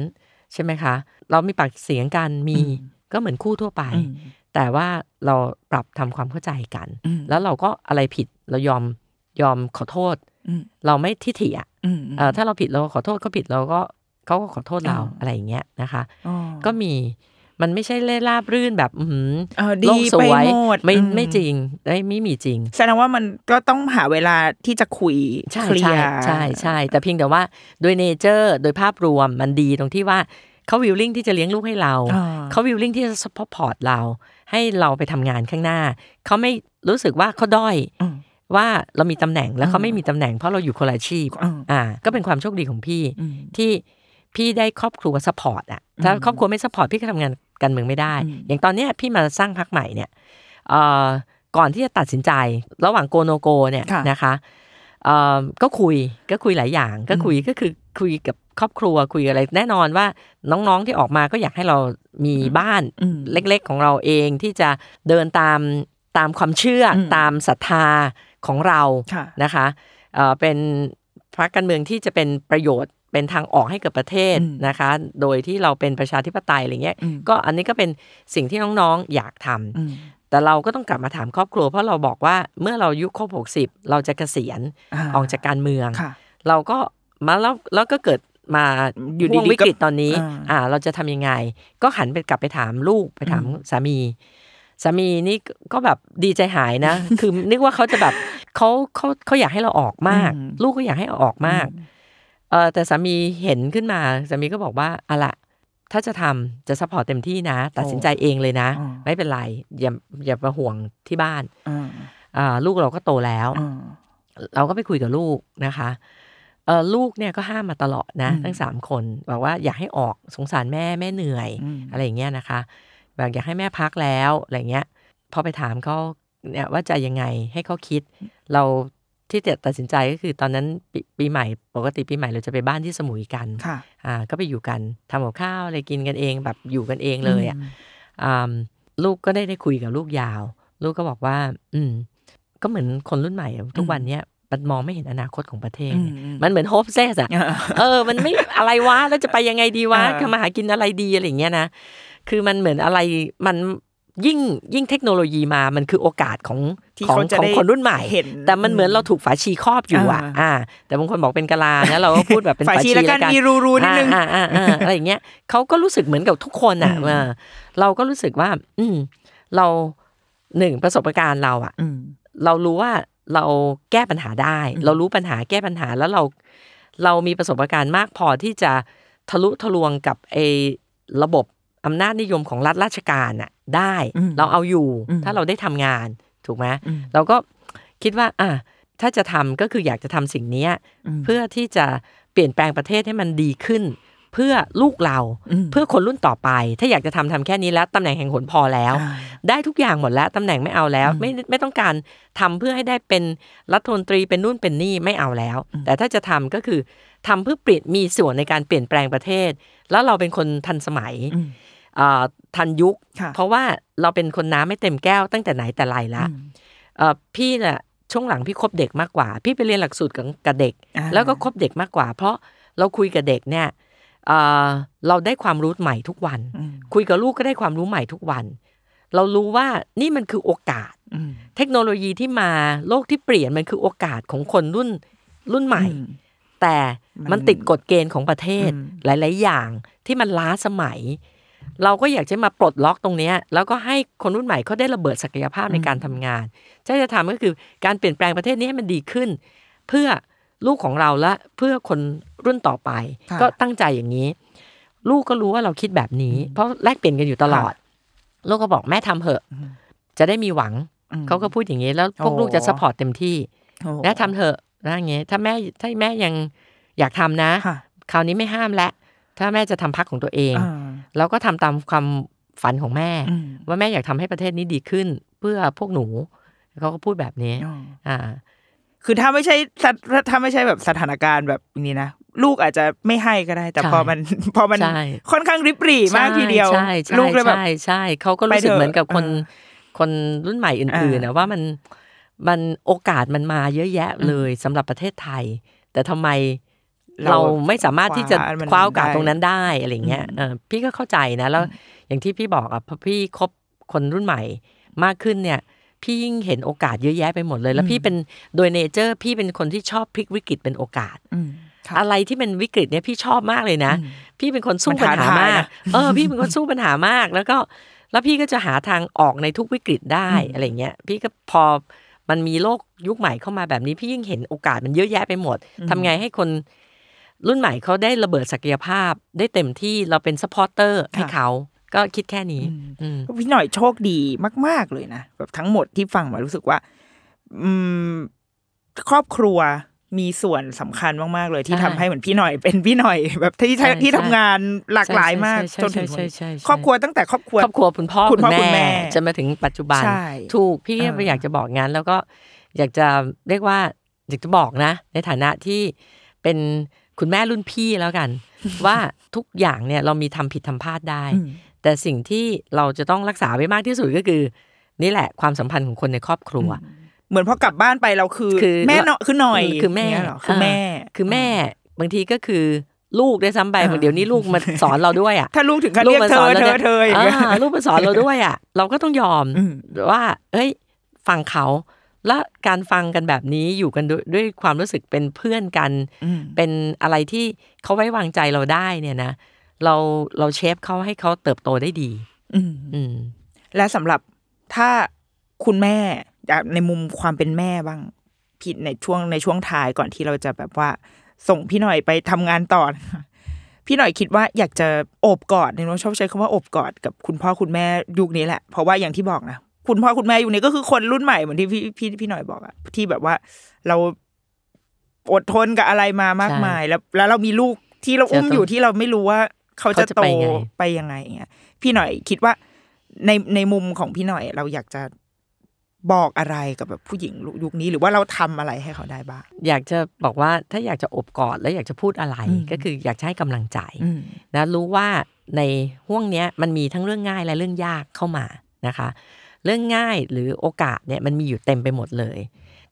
ใช่ไหมคะ เรามีปากเสียงกันมีอืมก็เหมือนคู่ทั่วไปอืมแต่ว่าเราปรับทำความเข้าใจกันอืมแล้วเราก็อะไรผิดเรายอมยอมขอโทษอืมเราไม่ทิฐิอะอืมเอ่อถ้าเราผิดเราขอโทษเขาผิดเราก็ เขาก็ขอโทษเราอ่าอะไรอย่างเงี้ยนะคะอ๋อก็มีมันไม่ใช่เล่ราบรื่นแบบอือหือเออดีโลกสวยไปหมดไม่อืมไม่จริงไม่ไม่มีจริงแสดงว่ามันก็ต้องหาเวลาที่จะคุยใช่ clear ใช่ใช่ใช่ แต่เพียงแต่ว่าโดย nature โดยภาพรวมมันดีตรงที่ว่าเขา willing ที่จะเลี้ยงลูกให้เราอ่าเขา willing ที่จะ support เรา ให้เราไปทำงานข้างหน้า เขาไม่รู้สึกว่าเขาด้อยอืมว่าเรามีตำแหน่งแล้วเขาอืมไม่มีตำแหน่งเพราะเราอยู่คนละอาชีพอืมอ่า ก็เป็นความโชคดีของพี่อืมที่ พี่ได้ครอบครัว support อะถ้าอืมครอบครัวไม่ support พี่ก็ทำงานการเมืองไม่ได้อืมอย่างตอนเนี้ยพี่มาสร้างพักใหม่เนี่ยเอ่อก่อนที่จะตัดสินใจระหว่างโกโนโกเนี่ยค่ะนะคะเอ่อก็คุยก็คุยหลายอย่างก็คุยก็คือคุยกับครอบครัวคุยอะไรแน่นอนว่าน้องๆที่ออกมาก็อยากให้เรามีบ้านอืมเล็กๆของเราเองที่จะเดินตามตามความเชื่ออมตามศรัทธาของเราค่ะนะคะเอ่อเป็นพรรคการเมืองที่จะเป็นประโยชน์ เป็นทางออกให้กับประเทศอืมนะคะ โดยที่เราเป็นประชาธิปไตยอะไรเงี้ยอืมก็อันนี้ก็เป็นสิ่งที่น้องๆอยากทำอืมแต่เราก็ต้องกลับมาถามครอบครัว เพราะเราบอกว่าเมื่อเราอายุครบ60เราจะเกษียณาออกจากการเมืองค่ะเราก็มาแล้วแล้วก็เกิดมาอยู่ดีๆห่วงวิกฤตตอนนี้ก็อ่าอ่า เราจะทำยังไง ก็หันไปกลับไปถามลูกไปถามอืมสามีสามีนี่ก็แบบดีใจหายนะ คือนึกว่าเขาจะแบบเขาเขาเขาอยากให้เราออกมากอืมลูกก็อยากให้เราออกมาก เออแต่สามีเห็นขึ้นมาสามีก็บอกว่าอะละถ้าจะทำจะ support เต็มที่นะ ตัดสินใจเองเลยนะอ๋อไม่เป็นไร อย่าอย่ามาห่วงที่บ้านอ่าอ่าลูกเราก็โตแล้วอ่าเราก็ไปคุยกับลูกนะคะเออลูกเนี่ยก็ห้ามมาตลอดนะอืมทั้งสามคนบอกว่าอยากให้ออกสงสารแม่แม่เหนื่อยอืมอะไรอย่างเงี้ยนะคะแบบอยากให้แม่พักแล้วอะไรเงี้ยพอไปถามเขาเนี่ยว่าจะยังไงให้เขาคิด เรา ที่จะตัดสินใจก็คือตอนนั้นปปีใหม่ปกติปีใหม่เราจะไปบ้านที่สมุยกันค่ะอ่าก็ไปอยู่กันทำกับข้าวอะไรกินกันเองแบบอยู่กันเองเลยอะมอ่าลูกก็ได้ได้คุยกับลูกยาว ลูกก็บอกว่า อืม ก็เหมือนคนรุ่นใหม่อะทุกวันเนี้ยมันมองไม่เห็นอนาคตของประเทศอืเนี่ยมอืมมันเหมือนโฮปเซสอะอ่าเออ มันไม่อะไรวะ แล้วจะไปยังไงดีวะเออจะมาหากินอะไรดีอะไรอย่างเงี้ยนะ คือมันเหมือนอะไร มัน ยิ่งยิ่งเทคโนโลยีมามันคือโอกาสของที่ของเขาจะของได้คนรุ่นใหม่เห็นแต่มันเหมือนเราถูกฝาชีครอบอยู่อะอ่าอ่าแต่บางคนบอกเป็นกะลานะเราก็พูดแบบเป็นฝ่ายฝาชีชีแล้วกันแล้วกันมีรูๆนิดนึงอ่าอ่าอ่าอ่าอะไรอย่างเงี้ยเขาก็รู้สึกเหมือนกับทุกคนอะอืมเออเราก็รู้สึกว่า อืมเราหนึ่งประสบการณ์เราอะอืมเรารู้ว่าเราแก้ปัญหาได้อืมเรารู้ปัญหาแก้ปัญหาแล้วเรา เรามีประสบการณ์มากพอที่จะทะลุทะลวงกับไอ้ระบบ อำนาจนิยมของรัฐราชการน่ะได้อืมเราเอาอยู่อืมถ้าเราได้ทำงานถูกไหมอืมเราก็คิดว่า อะถ้าจะทำก็คืออยากจะทำสิ่งเนี้ยอืมเพื่อที่จะเปลี่ยนแปลงประเทศให้มันดีขึ้น เพื่อลูกเราอืมเพื่อคนรุ่นต่อไป ถ้าอยากจะทำทำแค่นี้แล้วตำแหน่งแห่งหนพอแล้วอ่าได้ทุกอย่างหมดแล้วตำแหน่งไม่เอาแล้วอืมไม่ไม่ต้องการทำเพื่อให้ได้เป็นรัฐมนตรีเป็นนู่นเป็นนี่ไม่เอาแล้วอืมแต่ถ้าจะทำก็คือทำเพื่อเปลี่ยนมีส่วนในการเปลี่ยนแปลงประเทศ แล้วเราเป็นคนทันสมัยอืมอ่า ทันยุคค่ะเพราะว่าเราเป็นคนน้ำไม่เต็มแก้วตั้งแต่ไหนแต่ไรละอืมเอ่อพี่น่ะช่วงหลังพี่คบเด็กมากกว่า พี่ไปเรียนหลักสูตรกับกับเด็กอ่าแล้วก็คบเด็กมากกว่า เพราะเราคุยกับเด็กเนี่ยเอ่อเราได้ความรู้ใหม่ทุกวันอืมคุยกับลูกก็ได้ความรู้ใหม่ทุกวัน เรารู้ว่านี่มันคือโอกาสอืมเทคโนโลยีที่มาโลกที่เปลี่ยนมันคือโอกาสของคนรุ่นรุ่นใหม่อืมแต่มันมันติดกฎเกณฑ์ของประเทศอืมหลาย ๆ อย่างที่มันล้าสมัย เราก็อยากจะมาปลดล็อกตรงเนี้ยแล้วก็ให้คนรุ่นใหม่เขาได้ระเบิดศักยภาพในการทำงานที่จะทำก็คือการเปลี่ยนแปลงประเทศนี้ให้มันดีขึ้น เพื่อลูกของเราและเพื่อคนรุ่นต่อไปค่ะก็ตั้งใจอย่างนี้ ลูกก็รู้ว่าเราคิดแบบนี้ เพราะแลกเปลี่ยนกันอยู่ตลอด ลูกก็บอกแม่ทำเถอะอืมจะได้มีหวังอืมเขาก็พูดอย่างนี้ แล้วพวกโอ้ลูกจะ support เต็มที่โอ้แม่ทำเถอะนะอย่างเงี้ยถ้าแม่ถ้าแม่ยังอยากทำนะค่ะคราวนี้ไม่ห้ามแล้วถ้าแม่จะทำพรรคของตัวเองอ่า แล้วก็ทำตามความฝันของแม่อืมว่าแม่อยากทำให้ประเทศนี้ดีขึ้น เพื่อพวกหนูเขาก็พูดแบบนี้อ๋ออ่า คือถ้าไม่ใช่สถถ้าไม่ใช่แบบสถานการณ์แบบนี้นะลูกอาจจะไม่ให้ก็ได้ แต่ใช่พอมันพอมันใช่ค่อนข้างริบหรี่มากทีเดียวใช่ใช่ลูกเลยแบบใช่ใช่เขาก็ไปรู้สึกเถอะเหมือนกับคนเออคนรุ่นใหม่อื่นๆอ่านะว่ามันมันโอกาสมันมาเยอะแยะเลยสำหรับประเทศไทย แต่ทำไม เราไม่สามารถที่จะคว้ามันคว้าโอกาสได้ตรงนั้นได้อะไรเงี้ยอืมเออพี่ก็เข้าใจนะแล้วอย่างที่พี่บอกอะพอพี่คบคนรุ่นใหม่มากขึ้นเนี่ย พี่ยิ่งเห็นโอกาสเยอะแยะไปหมดเลย แล้วพี่เป็นโดยเนเจอร์ พี่เป็นคนที่ชอบพลิกวิกฤตเป็นโอกาสอืมค่ะอะไรที่เป็นวิกฤตเนี่ยพี่ชอบมากเลยนะอืมพี่เป็นคนสู้มันปัญหาท้าทายมากนะเออ พี่เป็นคนสู้ปัญหามาก แล้วก็แล้วพี่ก็จะหาทางออกในทุกวิกฤตได้อะไรเงี้ย พี่ก็พอมันมีโลกยุคใหม่เข้ามาแบบนี้ พี่ยิ่งเห็นโอกาสมันเยอะแยะไปหมดทำไงให้คน รุ่นใหม่เขาได้ระเบิดศักยภาพ ได้เต็มที่เราเป็น supporter ให้เขาก็คิดแค่นี้อืมพี่หน่อยโชคดีมาก ๆ เลยนะแบบทั้งหมดที่ฟังมารู้สึกว่า อืม ครอบครัวมีส่วนสำคัญมาก ๆ เลยที่ใช่ทำให้เหมือนพี่หน่อยเป็นพี่หน่อย แบบที่ใช่ที่ใช่ทำงานหลากหลายมากใช่จนถึงใช่ใช่ใช่ครอบครัวตั้งแต่ครอบครัวครอบครัวคุณพ่อคุณพ่อคุณคุณแม่แม่จะมาถึงปัจจุบันใช่ถูกพี่เออไม่อยากจะบอกงานแล้วก็อยากจะเรียกว่าอยากจะบอกนะ ในฐานะที่เป็น คุณแม่รุ่นพี่แล้วกัน ว่าทุกอย่างเนี่ยเรามีทำผิดทำพลาดได้อืมแต่สิ่งที่เราจะต้องรักษาไว้มากที่สุดก็คือ นี่แหละความสัมพันธ์ของคนในครอบครัว เหมือนพอกลับบ้านไปเราคือคือแม่เนาะคือหน่อยคือแม่ย่างเงี้ยเหรอคือแม่เคือแม่ บางทีก็คือลูกได้วยซ้ำไปเออเดี๋ยวนี้ลูกมาสอนเราด้วยอะถ้าลูกถึงขั้นเรียกมาเธสออนราเธอนี่ยเธออย่างเงี้ยอ่าลูกมาสอนเราด้วยอะ เราก็ต้องยอมอืมว่าเอ้ยฟังเขา และการฟังกันแบบนี้อยู่กันด้วยด้วยความรู้สึกเป็นเพื่อนกันอืมเป็นอะไรที่เขาไว้วางใจเราได้เนี่ยนะเราเราเชฟเขาให้เขาเติบโตได้ดี อืมอืมและสำหรับถ้าคุณแม่อยากในมุมความเป็นแม่บ้างพี่ในช่วงในช่วงท้ายก่อนที่เราจะแบบว่า ส่งพี่หน่อยไปทำงานต่อนะคะพี่หน่อยคิดว่าอยากจะโอบกอดเนี่ยเราชอบใช้คำว่าโอบกอดกับคุณพ่อคุณแม่ยุคนี้แหละ เพราะว่าอย่างที่บอกนะ คุณพ่อคุณแม่ยุคนี้ก็คือคนรุ่นใหม่เหมือนที่พี่พี่พี่หน่อยบอกอะที่แบบว่าเราอดทนกับอะไรมามากมาย แล้ว แล้วเรามีลูกที่เราอุ้มจะต้องอยู่ที่เราไม่รู้ว่า เขาจะเขาจะโตไปไงไปยังไงอย่างเงี้ยพี่หน่อยคิดว่าในในมุมของพี่หน่อย เราอยากจะบอกอะไรกับแบบผู้หญิงยุคนี้หรือว่าเราทำอะไรให้เขาได้บ้างอยากจะบอกว่าถ้าอยากจะอบกอดแล้วอยากจะพูดอะไรอืมก็คืออยากจะให้กำลังใจอืมนะรู้ว่าในห่วงเนี้ยมันมีทั้งเรื่องง่ายและเรื่องยากเข้ามานะคะ เรื่องง่ายหรือโอกาสเนี่ยมันมีอยู่เต็มไปหมดเลย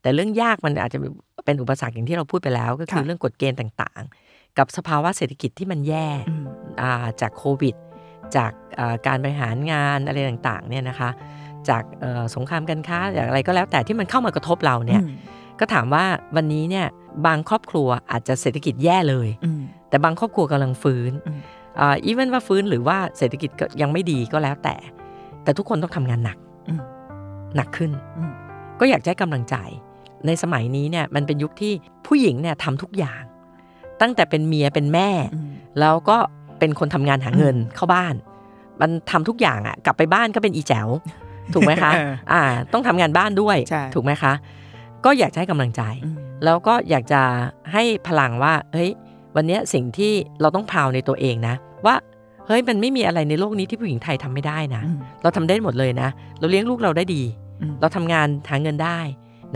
แต่เรื่องยากมันอาจจะเป็นอุปสรรคอย่างที่เราพูดไปแล้ว ก็คือค่ะเรื่องกฎเกณฑ์ต่างๆ กับสภาวะเศรษฐกิจที่มันแย่อืมอ่าจากโควิด จากอ่าการบริหารงานอะไรต่างๆเนี่ยนะคะจากเอ่อสงครามการค้าจากอะไรก็แล้วแต่ที่มันเข้ามากระทบเราเนี่ยอืมก็ถามว่าวันนี้เนี่ยบางครอบครัวอาจจะเศรษฐกิจแย่เลยอืมแต่บางครอบครัวกำลังฟื้นอืมอ่าอีเวนว่าฟื้นหรือว่าเศรษฐกิจก็ยังไม่ดีก็แล้วแต่ แต่ทุกคนต้องทำงานหนักอืม หนักขึ้นอืมก็อยากจะให้กำลังใจ ในสมัยนี้เนี่ยมันเป็นยุคที่ผู้หญิงเนี่ยทำทุกอย่าง ตั้งแต่เป็นเมียเป็นแม่อืมแล้วก็เป็นคนทำงานหาเงินเข้าบ้าน มันทำทุกอย่างอะกลับไปบ้านก็เป็นอีแจ๋วถูกไหมคะเอออ่า ต้องทำงานบ้านด้วยใช่ถูกไหมคะ ก็อยากจะให้กำลังใจอืมแล้วก็อยากจะให้พลังว่า เฮ้ย วันเนี้ยสิ่งที่เราต้องพราวในตัวเองนะ ว่าเฮ้ยมันไม่มีอะไรในโลกนี้ที่ผู้หญิงไทยทำไม่ได้นะอืมเราทำได้หมดเลยนะ เราเลี้ยงลูกเราได้ดีอืม เราทำงานหาเงินได้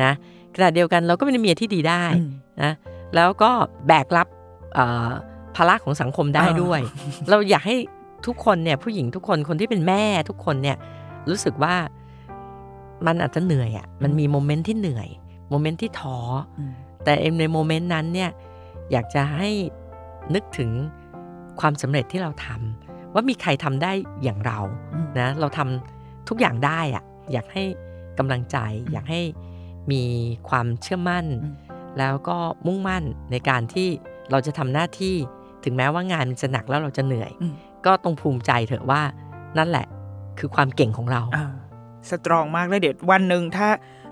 นะขณะเดียวกันเราก็เป็นเมียที่ดีได้อืมนะแล้วก็แบกรับเอ่อภาระของสังคมได้อ่าด้วย เราอยากให้ทุกคนเนี่ยผู้หญิงทุกคนคนที่เป็นแม่ทุกคนเนี่ยรู้สึกว่ามันอาจจะเหนื่อยอะ่ะมันมีโมเมนต์ที่เหนื่อยโมเมนต์ที่ท้ออืมแต่ในโมเมนต์นั้นเนี่ยอยากจะให้นึกถึงความสำเร็จที่เราทำว่ามีใครทำได้อย่างเราอืมนะเราทำทุกอย่างได้อะอยากให้ กำลังใจ อยากให้มีความเชื่อมั่นอืมแล้วก็มุ่งมั่นในการที่เราจะทำหน้าที่ถึงแม้ว่างานมันจะหนักแล้วเราจะเหนื่อยอืมก็ต้องภูมิใจเถอะว่านั่นแหละคือความเก่งของเราอ่าสตรองมากเลยเดี๋ยววันหนึ่งถ้า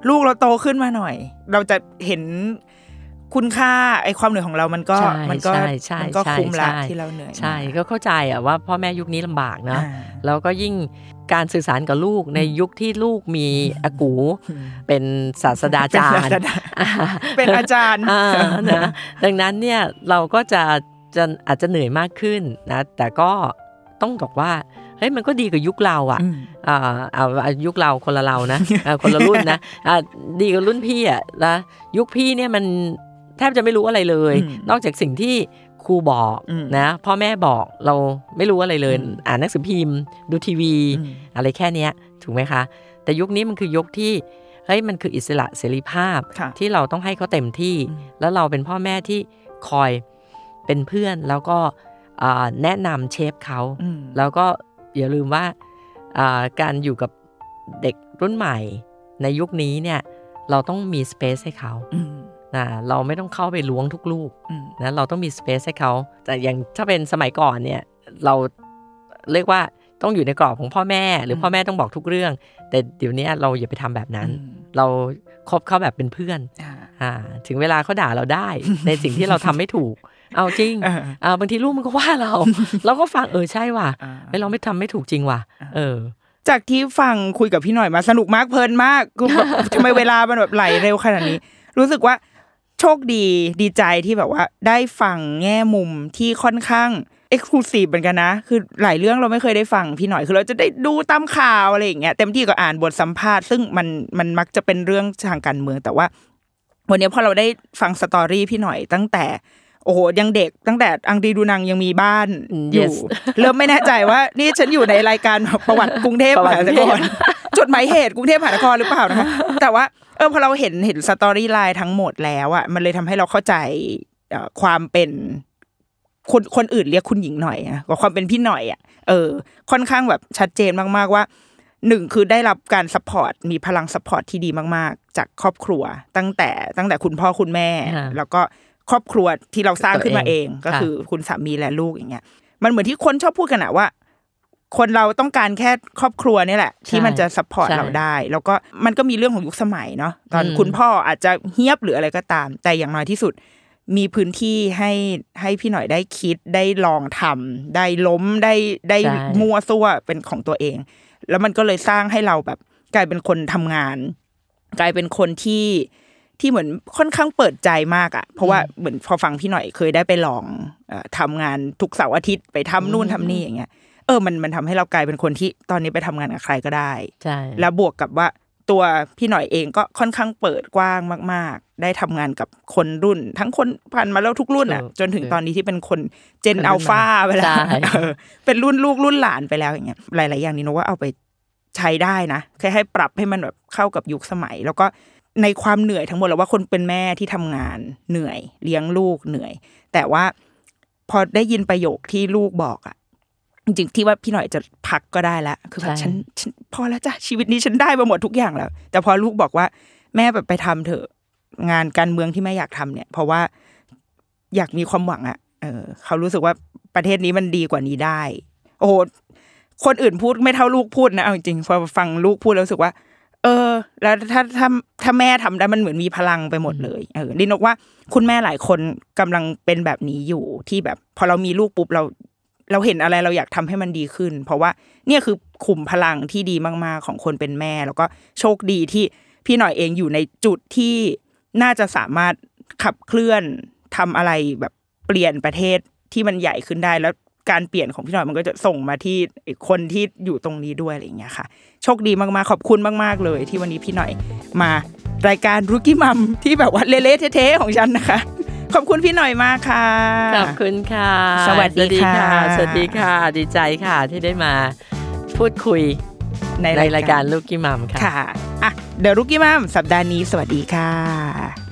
ลูกเราโตขึ้นมาหน่อย เราจะเห็นคุณค่าไอความเหนื่อยของเรามันก็ใช่มันก็ใช่ใช่มันก็ใช่คุ้มละใช่ที่เราเหนื่อยใช่มาก็เข้าใจอะว่าพ่อแม่ยุคนี้ลำบากนะอ่าแล้วก็ยิ่ง การสื่อสารกับลูกในยุคที่ลูกมีอากูอืมเป็นศาสดาจารเป็นย์ศาสดาเป็นอาจารย์อ่านะดังนั้นเนี่ยเราก็จะจะอาจจะเหนื่อยมากขึ้นนะแต่ก็ต้องบอกว่าเฮ้ยมันก็ดีกว่ายุคเราอะอืมอ่าเอาเอายุคเราคนละเรานะอ่าคนละรุ่นนะอ่าดีกว่ารุ่นพี่อะนะยุคพี่เนี่ยมันแทบจะไม่รู้อะไรเลยอืมนอกจากสิ่งที่ ครูบอกอืมนะพ่อแม่บอกเราไม่รู้อะไรเลยอืมอ่านหนังสือพิมพ์ ดูทีวีอืมอะไรแค่เนี้ยถูกไหมคะ แต่ยุคนี้มันคือยุคที่เฮ้ยมันคืออิสระเสรีภาพค่ะที่เราต้องให้เขาเต็มที่อืมแล้วเราเป็นพ่อแม่ที่คอยเป็นเพื่อนแล้วก็อ่าแนะนำเชฟเขาอืมแล้วก็อย่าลืมว่าอ่าการอยู่กับเด็กรุ่นใหม่ในยุคนี้เนี่ยเราต้องมีสเปซให้เขาอืม นะเราไม่ต้องเข้าไปล้วงทุกลูกอืมนะเราต้องมีสเปซให้เขาแต่อย่างถ้าเป็นสมัยก่อนเนี่ยเราเรียกว่าต้องอยู่ในกรอบของพ่อแม่ หรืออมพ่อแม่ต้องบอกทุกเรื่อง แต่เดี๋ยวนี้เราอย่าไปทำแบบนั้นอืมเราคบเขาแบบเป็นเพื่อนอ่าอ่าถึงเวลาเขาด่าเราได้ ในสิ่งที่เราทำไม่ถูก เอาจริงอ่าอ่าบางทีลูกมันก็ว่าเรา เราก็ฟังเออใช่ว่ะอ่าเฮ้ยเราไม่ทำไม่ถูกจริงว่ะ เออจากที่ฟังคุยกับพี่หน่อยมาสนุกมากเพลินมากกูแบบทำไมเวลามันแบบไหลเร็วขนาดนี้ รู้สึกว่า โชคดีดีใจที่แบบว่า ได้ฟังแง่มุมที่ค่อนข้างเอ็กซ์คลูซีฟเหมือนกันนะ คือหลายเรื่องเราไม่เคยได้ฟังพี่หน่อย คือเราจะได้ดูตามข่าวอะไรอย่างเงี้ยเต็มที่ก็อ่านบทสัมภาษณ์ซึ่งมันมันมักจะเป็นเรื่องทางการเมืองแต่ว่า วันนี้พอเราได้ฟังสตอรี่พี่หน่อยตั้งแต่ โอ้โหยังเด็กตั้งแต่อังดีดูนังยังมีบ้านอืมอยู่ yes เริ่มไม่แน่ใจว่า นี่ฉันอยู่ในรายการประวัติกรุงเทพประมวัติหานกรุคงรเทพจดหมายเหตุกรุงเทพมหานครหรือเปล่านะคะแต่ว่าเออพอเราเห็นเห็นสตอรี่ไลน์ทั้งหมดแล้วอะมันเลยทำให้เราเข้าใจเอ่อความเป็นคนคนอื่นเรียกคุณหญิงหน่อยอะกับความเป็นพี่หน่อยอะเออ ค่อนข้างแบบชัดเจนมากๆว่าหนึ่งคือได้รับการ support มีพลัง support ที่ดีมาก ๆ จากครอบครัว ตั้งแต่ตั้งแต่คุณพ่อคุณแม่ค่ะแล้วก็ ครอบครัวที่เราสร้างขึ้นมาตัวเอเองงก็ค่ะคือคุณสามีและลูกอย่างเงี้ย มันเหมือนที่คนชอบพูดกันอะว่า คนเราต้องการแค่ครอบครัวนี่แหละ ที่มันจะ support ใช่เราได้ แล้วก็มันก็มีเรื่องของยุคสมัยเนาะตอนอืมคุณพ่ออาจจะเฮี้ยบหรืออะไรก็ตาม แต่อย่างน้อยที่สุดมีพื้นที่ให้ให้พี่หน่อยได้คิดได้ลองทำได้ล้มได้ได้ใช่มั่วซั่วเป็นของตัวเอง แล้วมันก็เลยสร้างให้เราแบบ กลายเป็นคนทำงาน กลายเป็นคนที่ ที่เหมือนค่อนข้างเปิดใจมากอะ่ะ เพราะว่าเหมือนพอฟังพี่หน่อยเคยได้ไปลองเออทำงานทุกเสาร์อาทิตย์ไปทำนู่นทำนี่อย่างเงี้ยเออมันมันทำให้เรากลายเป็นคนที่ตอนนี้ไปทำงานกับใครก็ได้ใช่แล้วบวกกับว่าตัวพี่หน่อยเองก็ค่อนข้างเปิดกว้างมาก ๆ ได้ทำงานกับคนรุ่น ทั้งคนผ่านมาแล้วทุกรุ่นอะถูกจนถึงถูกตอนนี้ที่เป็นคนเจนคนรุ่นอัลฟาใหม่ไปแล้วใช่เออเป็นรุ่นลูกรุ่นหลานไปแล้วอย่างเงี้ยหลาย ๆ อย่างนี้นกว่าเอาไปใช้ได้นะแค่ให้ปรับให้มันแบบเข้ากับยุคสมัย แล้วก็ ในความเหนื่อยทั้งหมดแล้วว่าคนเป็นแม่ที่ทำงานเหนื่อย เลี้ยงลูกเหนื่อย แต่ว่าพอได้ยินประโยคที่ลูกบอกอะจริงๆที่ว่าพี่หน่อยจะพักก็ได้แล้วคือแบบใช่ฉันฉันพอแล้วจ้ะชีวิตนี้ฉันได้มาหมดทุกอย่างแล้ว แต่พอลูกบอกว่า แม่แบบไปทำเถอะงานการเมืองที่แม่อยากทำเนี่ย เพราะว่าอยากมีความหวังอะเออ เขารู้สึกว่าประเทศนี้มันดีกว่านี้ได้ โอ้โหคนอื่นพูดไม่เท่าลูกพูดนะเอาจริงๆพอฟังลูกพูดแล้วรู้สึกว่า เอเออ แล้วถ้าถ้าถ้าแม่ทำได้มันเหมือนมีพลังไปหมดเลยเออลินกว่าคุณแม่หลายคนกำลังเป็นแบบนี้อยู่ที่แบบ พอเรามีลูกปุ๊บเรา เราเห็นอะไรเราอยากทำให้มันดีขึ้น เพราะว่าเนี่ยคือขุมพลังที่ดีมากๆของคนเป็นแม่ แล้วก็โชคดีที่พี่หน่อยเองอยู่ในจุดที่น่าจะสามารถขับเคลื่อนทำอะไรแบบเปลี่ยนประเทศที่มันใหญ่ขึ้นได้แล้ว การเปลี่ยนของพี่หน่อยมันก็จะส่งมาที่คนที่อยู่ตรงนี้ด้วยอะไรอย่างเงี้ยค่ะ โชคดีมากๆขอบคุณมาก ๆเลย ที่วันนี้พี่หน่อยมารายการรุกี้มัมที่แบบว่าเละๆเทะๆของฉันนะคะ ขอบคุณพี่หน่อยมากค่ะขอบคุณค่ะ สวัสดีค่ะ สวัสดีค่ะ ดีใจค่ะที่ได้มาพูดคุยในในรายการลูกกี้มัมค่ะค่ะอะเดอะรุกี้มัมสัปดาห์นี้สวัสดีค่ะ